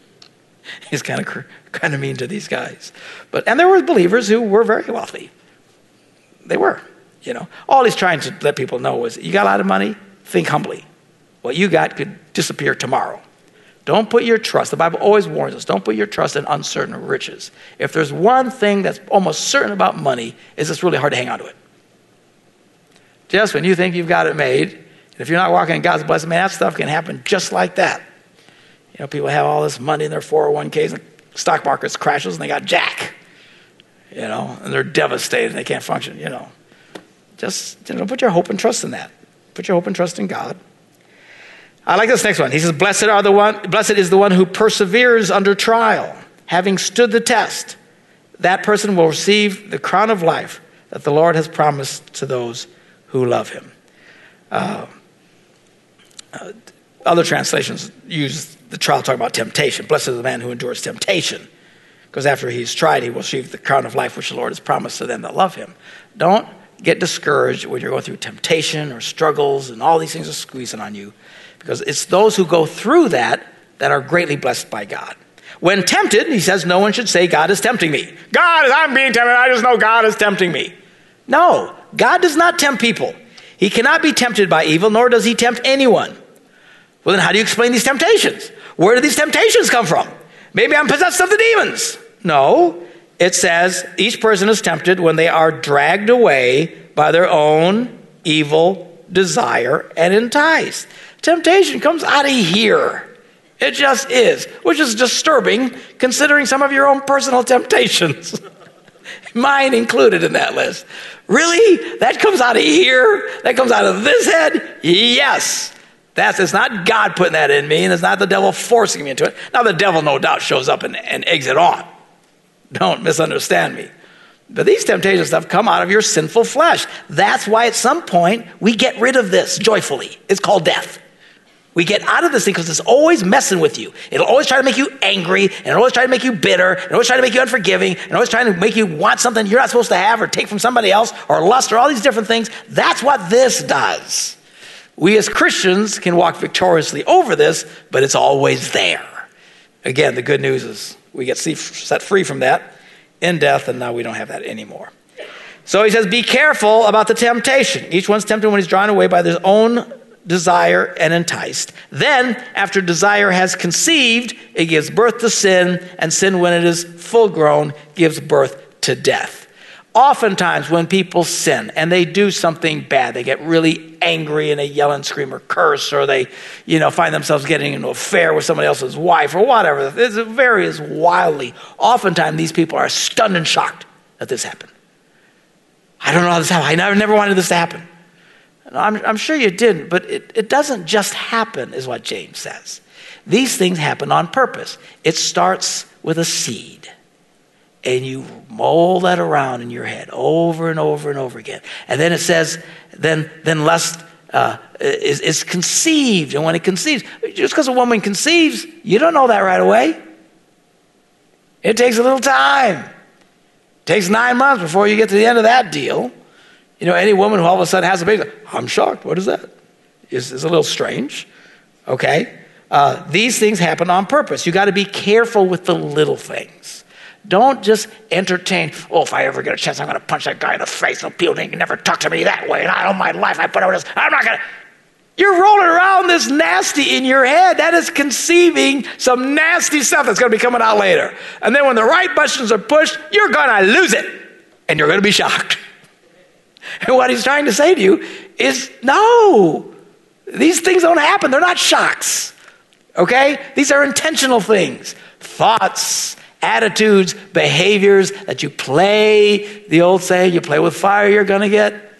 B: He's kind of kind of mean to these guys. But and there were believers who were very wealthy. They were, you know. All he's trying to let people know is you got a lot of money, think humbly. What you got could disappear tomorrow. Don't put your trust, the Bible always warns us, don't put your trust in uncertain riches. If there's one thing that's almost certain about money, is it's really hard to hang on to it. Just when you think you've got it made, if you're not walking in God's blessing, man, that stuff can happen just like that. You know, people have all this money in their 401ks and stock markets crashes and they got jack. You know, and they're devastated and they can't function, you know. Just you know, put your hope and trust in that. Put your hope and trust in God. I like this next one. He says, Blessed are the one, blessed is the one who perseveres under trial, having stood the test. That person will receive the crown of life that the Lord has promised to those who love him. Uh, uh, other translations use the trial talking about temptation. Blessed is the man who endures temptation, because after he's tried, he will receive the crown of life which the Lord has promised to them that love him. Don't get discouraged when you're going through temptation or struggles and all these things are squeezing on you, because it's those who go through that that are greatly blessed by God. When tempted, he says, no one should say, God is tempting me. God, is, I'm being tempted. I just know God is tempting me. No, God does not tempt people. He cannot be tempted by evil, nor does he tempt anyone. Well, then how do you explain these temptations? Where do these temptations come from? Maybe I'm possessed of the demons. No, it says each person is tempted when they are dragged away by their own evil desire and enticed. Temptation comes out of here. It just is, which is disturbing considering some of your own personal temptations. Mine included in that list. Really? That comes out of here? That comes out of this head? Yes. That's it's not God putting that in me, and it's not the devil forcing me into it. Now the devil no doubt shows up and, and eggs it on. Don't misunderstand me. But these temptations stuff come out of your sinful flesh. That's why at some point we get rid of this joyfully. It's called death. We get out of this thing because it's always messing with you. It'll always try to make you angry, and it'll always try to make you bitter, and always try to make you unforgiving, and always trying to make you want something you're not supposed to have or take from somebody else or lust or all these different things. That's what this does. We as Christians can walk victoriously over this, but it's always there. Again, the good news is we get set free from that in death, and now we don't have that anymore. So he says, Be careful about the temptation. Each one's tempted when he's drawn away by his own desire and enticed. Then, after desire has conceived, it gives birth to sin, and sin, when it is full grown, gives birth to death. Oftentimes, when people sin and they do something bad, they get really angry and they yell and scream or curse, or they, you know, find themselves getting into an affair with somebody else's wife or whatever. It varies wildly. Oftentimes, these people are stunned and shocked that this happened. I don't know how this happened. I never, never wanted this to happen. I'm, I'm sure you didn't, but it, it doesn't just happen, is what James says. These things happen on purpose. It starts with a seed and you mull that around in your head over and over and over again. And then it says, then, then lust uh, is, is conceived. And when it conceives, just because a woman conceives, you don't know that right away. It takes a little time. It takes nine months before you get to the end of that deal. You know, any woman who all of a sudden has a baby, I'm shocked. What is that? It's, it's a little strange. Okay? Uh, these things happen on purpose. You got to be careful with the little things. Don't just entertain, oh, if I ever get a chance, I'm going to punch that guy in the face. And people can never talk to me that way. And I owe my life. I put up this. I'm not going to. You're rolling around this nasty in your head. That is conceiving some nasty stuff that's going to be coming out later. And then when the right buttons are pushed, you're going to lose it. And you're going to be shocked. And what he's trying to say to you is no, these things don't happen. They're not shocks. Okay? These are intentional things. Thoughts, attitudes, behaviors that you play, the old saying, you play with fire, you're going to get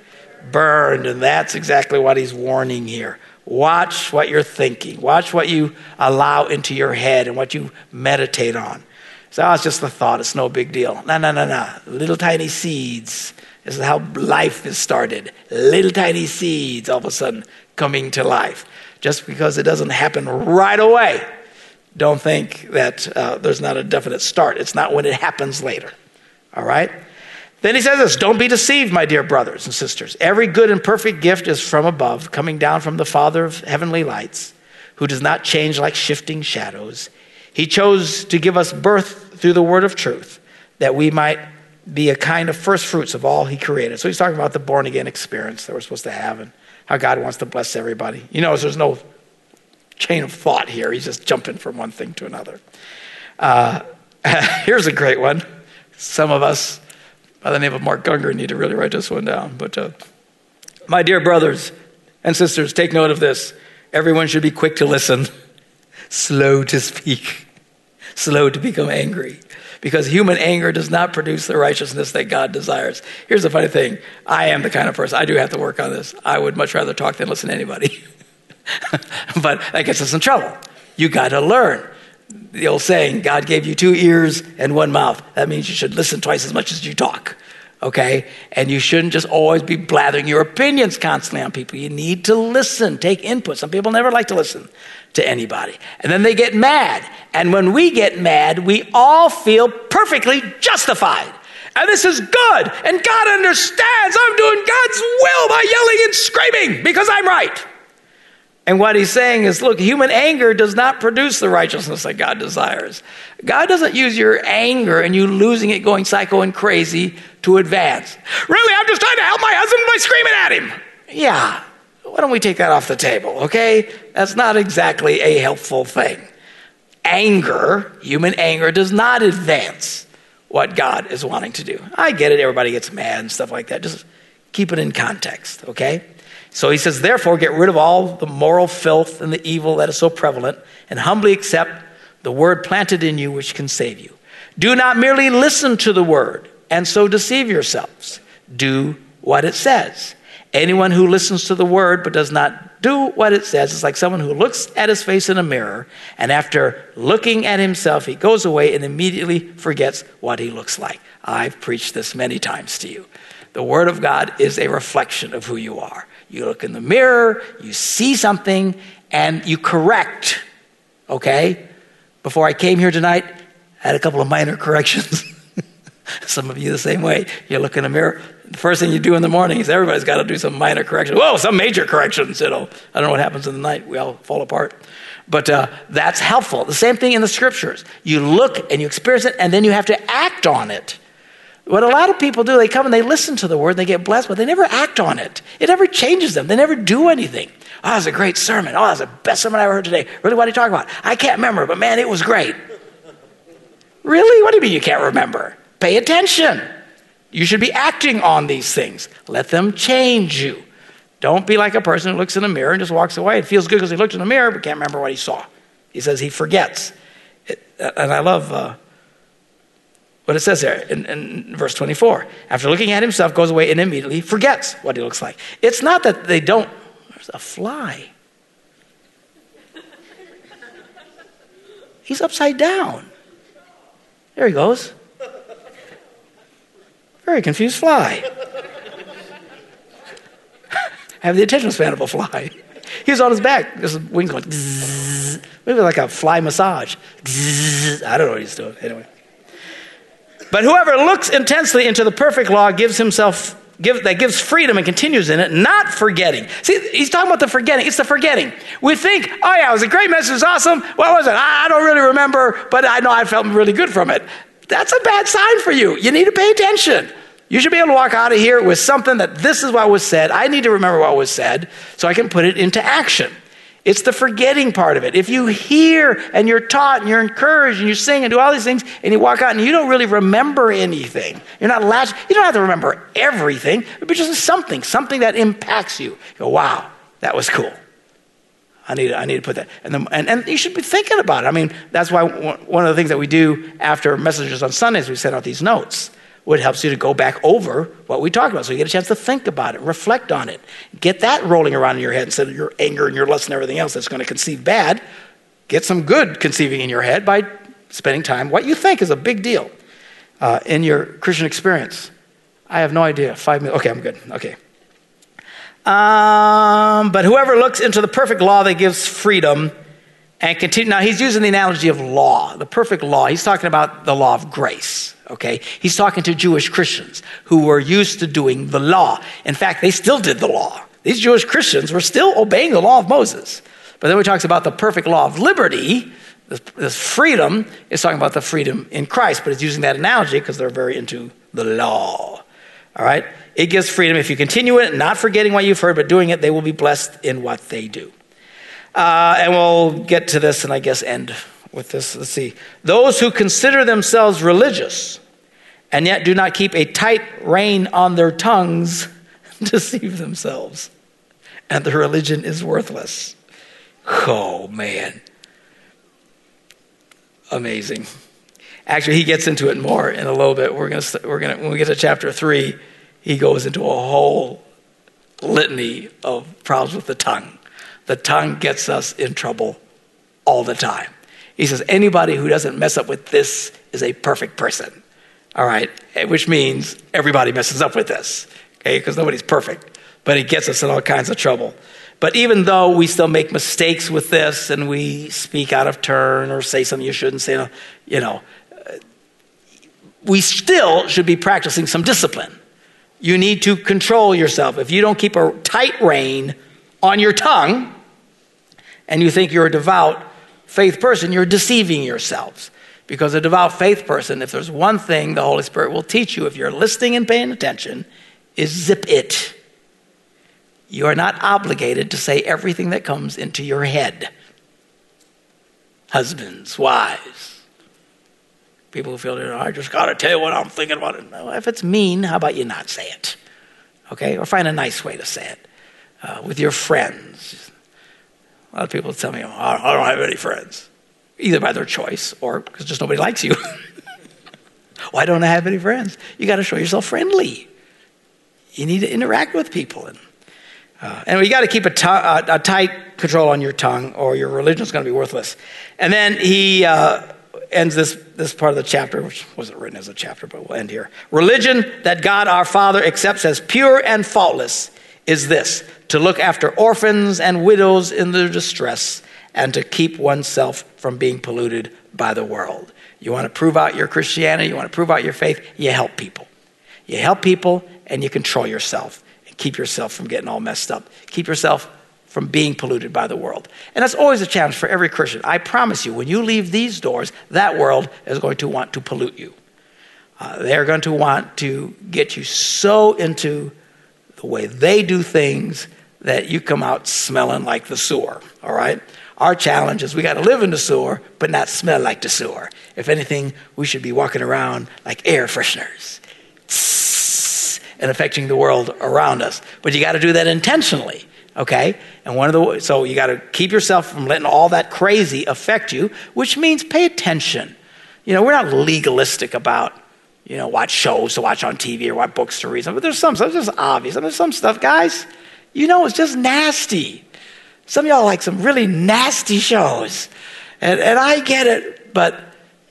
B: burned. And that's exactly what he's warning here. Watch what you're thinking. Watch what you allow into your head and what you meditate on. So oh, it's just a thought. It's no big deal. No, no, no, no. Little tiny seeds. This is how life is started. Little tiny seeds all of a sudden coming to life. Just because it doesn't happen right away, don't think that uh, there's not a definite start. It's not when it happens later. All right? Then he says this Don't be deceived, my dear brothers and sisters. Every good and perfect gift is from above, coming down from the Father of heavenly lights, who does not change like shifting shadows. He chose to give us birth through the word of truth, that we might be a kind of first fruits of all he created. So he's talking about the born again experience that we're supposed to have and how God wants to bless everybody. You know, there's no chain of thought here. He's just jumping from one thing to another. Uh, here's a great one. Some of us by the name of Mark Gungor need to really write this one down. But uh, my dear brothers and sisters, take note of this. Everyone should be quick to listen, slow to speak, slow to become angry. Because human anger does not produce the righteousness that God desires. Here's the funny thing I am the kind of person, I do have to work on this. I would much rather talk than listen to anybody. but that gets us in trouble. You got to learn the old saying, God gave you two ears and one mouth. That means you should listen twice as much as you talk, okay? And you shouldn't just always be blathering your opinions constantly on people. You need to listen, take input. Some people never like to listen to anybody. And then they get mad. And when we get mad, we all feel perfectly justified. And this is good. And God understands I'm doing God's will by yelling and screaming because I'm right. And what he's saying is look, human anger does not produce the righteousness that God desires. God doesn't use your anger and you losing it going psycho and crazy to advance. Really, I'm just trying to help my husband by screaming at him. Yeah, why don't we take that off the table, okay? That's not exactly a helpful thing. Anger, human anger, does not advance what God is wanting to do. I get it, everybody gets mad and stuff like that. Just keep it in context, okay? So he says, therefore, get rid of all the moral filth and the evil that is so prevalent, and humbly accept the word planted in you which can save you. Do not merely listen to the word and so deceive yourselves. Do what it says. Anyone who listens to the word but does not do what it says is like someone who looks at his face in a mirror and after looking at himself, he goes away and immediately forgets what he looks like. I've preached this many times to you. The word of God is a reflection of who you are. You look in the mirror, you see something, and you correct. Okay? Before I came here tonight, I had a couple of minor corrections. some of you the same way. You look in the mirror. The first thing you do in the morning is everybody's got to do some minor corrections. Whoa, some major corrections. You know, I don't know what happens in the night. We all fall apart. But uh, that's helpful. The same thing in the scriptures. You look and you experience it, and then you have to act on it. What a lot of people do, they come and they listen to the word, they get blessed, but they never act on it. It never changes them. They never do anything. Oh, that was a great sermon. Oh, that was the best sermon I ever heard today. Really, what are you talking about? I can't remember, but man, it was great. Really? What do you mean you can't remember? Pay attention. You should be acting on these things. Let them change you. Don't be like a person who looks in the mirror and just walks away. It feels good because he looked in the mirror but can't remember what he saw. He says he forgets. It, and I love uh, what it says there in, in, verse 24. After looking at himself, goes away and immediately forgets what he looks like. It's not that they don't, there's a fly. He's upside down. There he goes. Very confused fly. have the attention span of a fly. He's on his back. His wings going, maybe like a fly massage. I don't know what he's doing. Anyway. But whoever looks intensely into the perfect law gives himself Give, that gives freedom and continues in it, not forgetting. See, he's talking about the forgetting. It's the forgetting. We think, oh yeah, it was a great message, it was awesome. What was it? I, I don't really remember, but I know I felt really good from it. That's a bad sign for you. You need to pay attention. You should be able to walk out of here with something that this is what was said. I need to remember what was said so I can put it into action. It's the forgetting part of it. If you hear and you're taught and you're encouraged and you sing and do all these things and you walk out and you don't really remember anything, you're not latched, you don't have to remember everything, but just something, something that impacts you. You go, wow, that was cool. I need, I need to put that. And, the, and, and you should be thinking about it. I mean, that's why one of the things that we do after messages on Sundays, we send out these notes. What helps you to go back over what we talked about. So you get a chance to think about it, reflect on it, get that rolling around in your head instead of your anger and your lust and everything else that's going to conceive bad. Get some good conceiving in your head by spending time. What you think is a big deal uh, in your Christian experience. I have no idea. Five minutes. Okay, I'm good. Okay. Um, but whoever looks into the perfect law that gives freedom and continue. Now, he's using the analogy of law, the perfect law. He's talking about the law of grace, okay? He's talking to Jewish Christians who were used to doing the law. In fact, they still did the law. These Jewish Christians were still obeying the law of Moses. But then he talks about the perfect law of liberty, this, freedom, is talking about the freedom in Christ, but it's using that analogy because they're very into the law. All right? It gives freedom. If you continue it, not forgetting what you've heard, but doing it, they will be blessed in what they do. Uh, and we'll get to this and I guess end with this. Let's see. Those who consider themselves religious and yet do not keep a tight rein on their tongues deceive themselves, and the religion is worthless. Oh, man. Amazing. Actually, he gets into it more in a little bit. We're going to, we're going to, when we get to chapter three, he goes into a whole litany of problems with the tongue. The tongue gets us in trouble all the time. He says, anybody who doesn't mess up with this is a perfect person. All right, eh, which means everybody messes up with this, okay, because nobody's perfect. But it gets us in all kinds of trouble. But even though we still make mistakes with this and we speak out of turn or say something you shouldn't say, you know, eh, we still should be practicing some discipline. You need to control yourself. If you don't keep a tight rein on your tongue and you think you're a devout faith person, you're deceiving yourselves. Because a devout faith person, if there's one thing the Holy Spirit will teach you if you're listening and paying attention, is zip it. You are not obligated to say everything that comes into your head. Husbands, wives, people who feel, you know, I just got to tell you what I'm thinking about it. If it's mean, how about you not say it? Okay? Or find a nice way to say it uh, with your friends. A lot of people tell me, oh, I don't have any friends, either by their choice or because just nobody likes you. Why don't I have any friends? You got to show yourself friendly. You need to interact with people. And, uh, and you got to keep a, t- a, a, tight control on your tongue, or your religion is going to be worthless. And then he uh, ends this, this part of the chapter, which wasn't written as a chapter, but we'll end here. Religion that God our Father accepts as pure and faultless is this to look after orphans and widows in their distress and to keep oneself from being polluted by the world. You want to prove out your Christianity, you want to prove out your faith, you help people. You help people and you control yourself and keep yourself from getting all messed up. Keep yourself from being polluted by the world. And that's always a challenge for every Christian. I promise you, when you leave these doors, that world is going to want to pollute you. Uh, they're going to want to get you so into the way they do things that you come out smelling like the sewer, all right? Our challenge is we got to live in the sewer, but not smell like the sewer. If anything, we should be walking around like air fresheners and affecting the world around us. But you got to do that intentionally, okay? And one of the so you got to keep yourself from letting all that crazy affect you, which means pay attention. You know, we're not legalistic about you know, watch shows to watch on TV or watch books to read. But there's some stuff, it's just obvious. I mean, there's some stuff, guys, you know, it's just nasty. Some of y'all like some really nasty shows. And, and I get it, but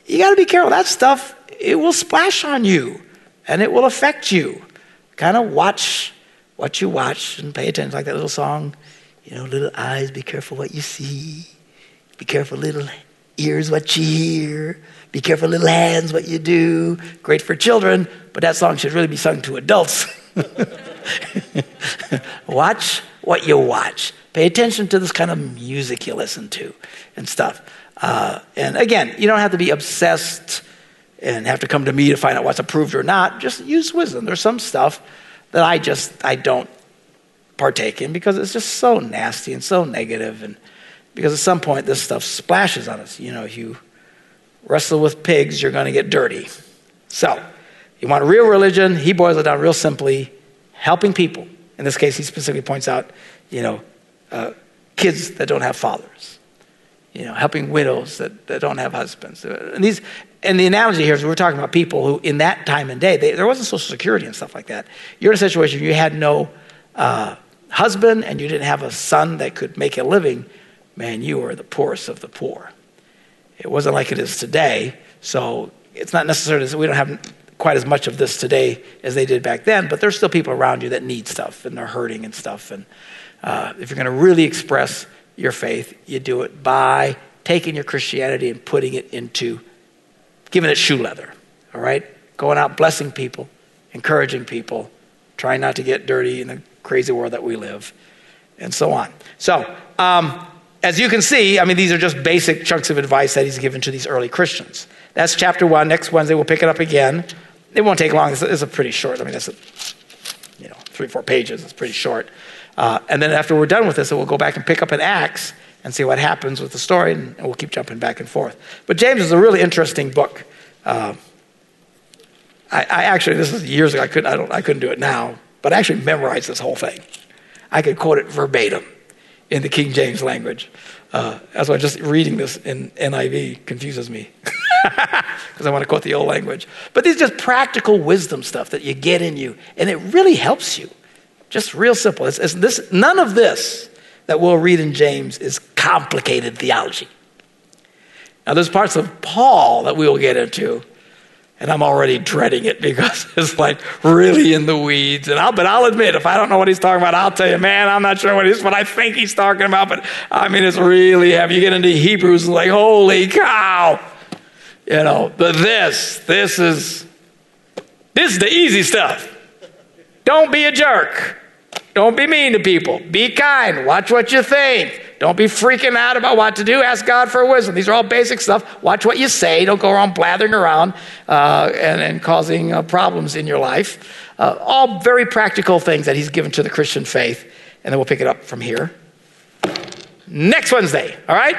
B: you got to be careful. That stuff, it will splash on you and it will affect you. Kind of watch what you watch and pay attention, like that little song, you know, little eyes, be careful what you see. Be careful, little ears, what you hear. Be careful, little hands, what you do. Great for children, but that song should really be sung to adults. watch what you watch. Pay attention to this kind of music you listen to and stuff. Uh, and again, you don't have to be obsessed and have to come to me to find out what's approved or not. Just use wisdom. There's some stuff that I just I don't partake in because it's just so nasty and so negative and because at some point this stuff splashes on us. You know, you wrestle with pigs, you're going to get dirty. So, you want real religion, he boils it down real simply helping people. In this case, he specifically points out, you know, uh, kids that don't have fathers, you know, helping widows that, that don't have husbands. And these, and the analogy here is we're talking about people who, in that time and day, they, there wasn't Social Security and stuff like that. You're in a situation you had no uh, husband and you didn't have a son that could make a living. Man, you were the poorest of the poor. It wasn't like it is today. So it's not necessarily that we don't have quite as much of this today as they did back then, but there's still people around you that need stuff and they're hurting and stuff. And uh, if you're going to really express your faith, you do it by taking your Christianity and putting it into giving it shoe leather, all right? Going out blessing people, encouraging people, trying not to get dirty in the crazy world that we live, and so on. So, um, as you can see, I mean, these are just basic chunks of advice that he's given to these early Christians. That's chapter one. Next Wednesday, we'll pick it up again. It won't take long. It's a, pretty short, I mean, it's a, you know, three, four pages. It's pretty short. Uh, and then after we're done with this, we'll go back and pick up in Acts and see what happens with the story, and, and we'll keep jumping back and forth. But James is a really interesting book. Uh, I, I, actually, this is years ago. I couldn't, I, don't, I couldn't do it now, but I actually memorized this whole thing. I could quote it verbatim in the King James language. Uh, that's why just reading this in NIV confuses me because I want to quote the old language. But these just practical wisdom stuff that you get in you, and it really helps you. Just real simple. It's, it's this, none of this that we'll read in James is complicated theology. Now, there's parts of Paul that we will get into, and I'm already dreading it because it's like really in the weeds. And I'll, but I'll admit, if I don't know what he's talking about, I'll tell you, man, I'm not sure what he's, what I think he's talking about. But I mean, it's really heavy. You get into Hebrews, like, holy cow, you know. But this, this is, this is the easy stuff. Don't be a jerk. Don't be mean to people. Be kind. Watch what you think. Don't be freaking out about what to do. Ask God for wisdom. These are all basic stuff. Watch what you say. Don't go around blathering around uh, and, and, causing uh, problems in your life. Uh, all very practical things that He's given to the Christian faith. And then we'll pick it up from here next Wednesday. All right?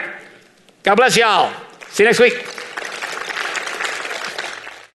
B: God bless y'all. See you next week.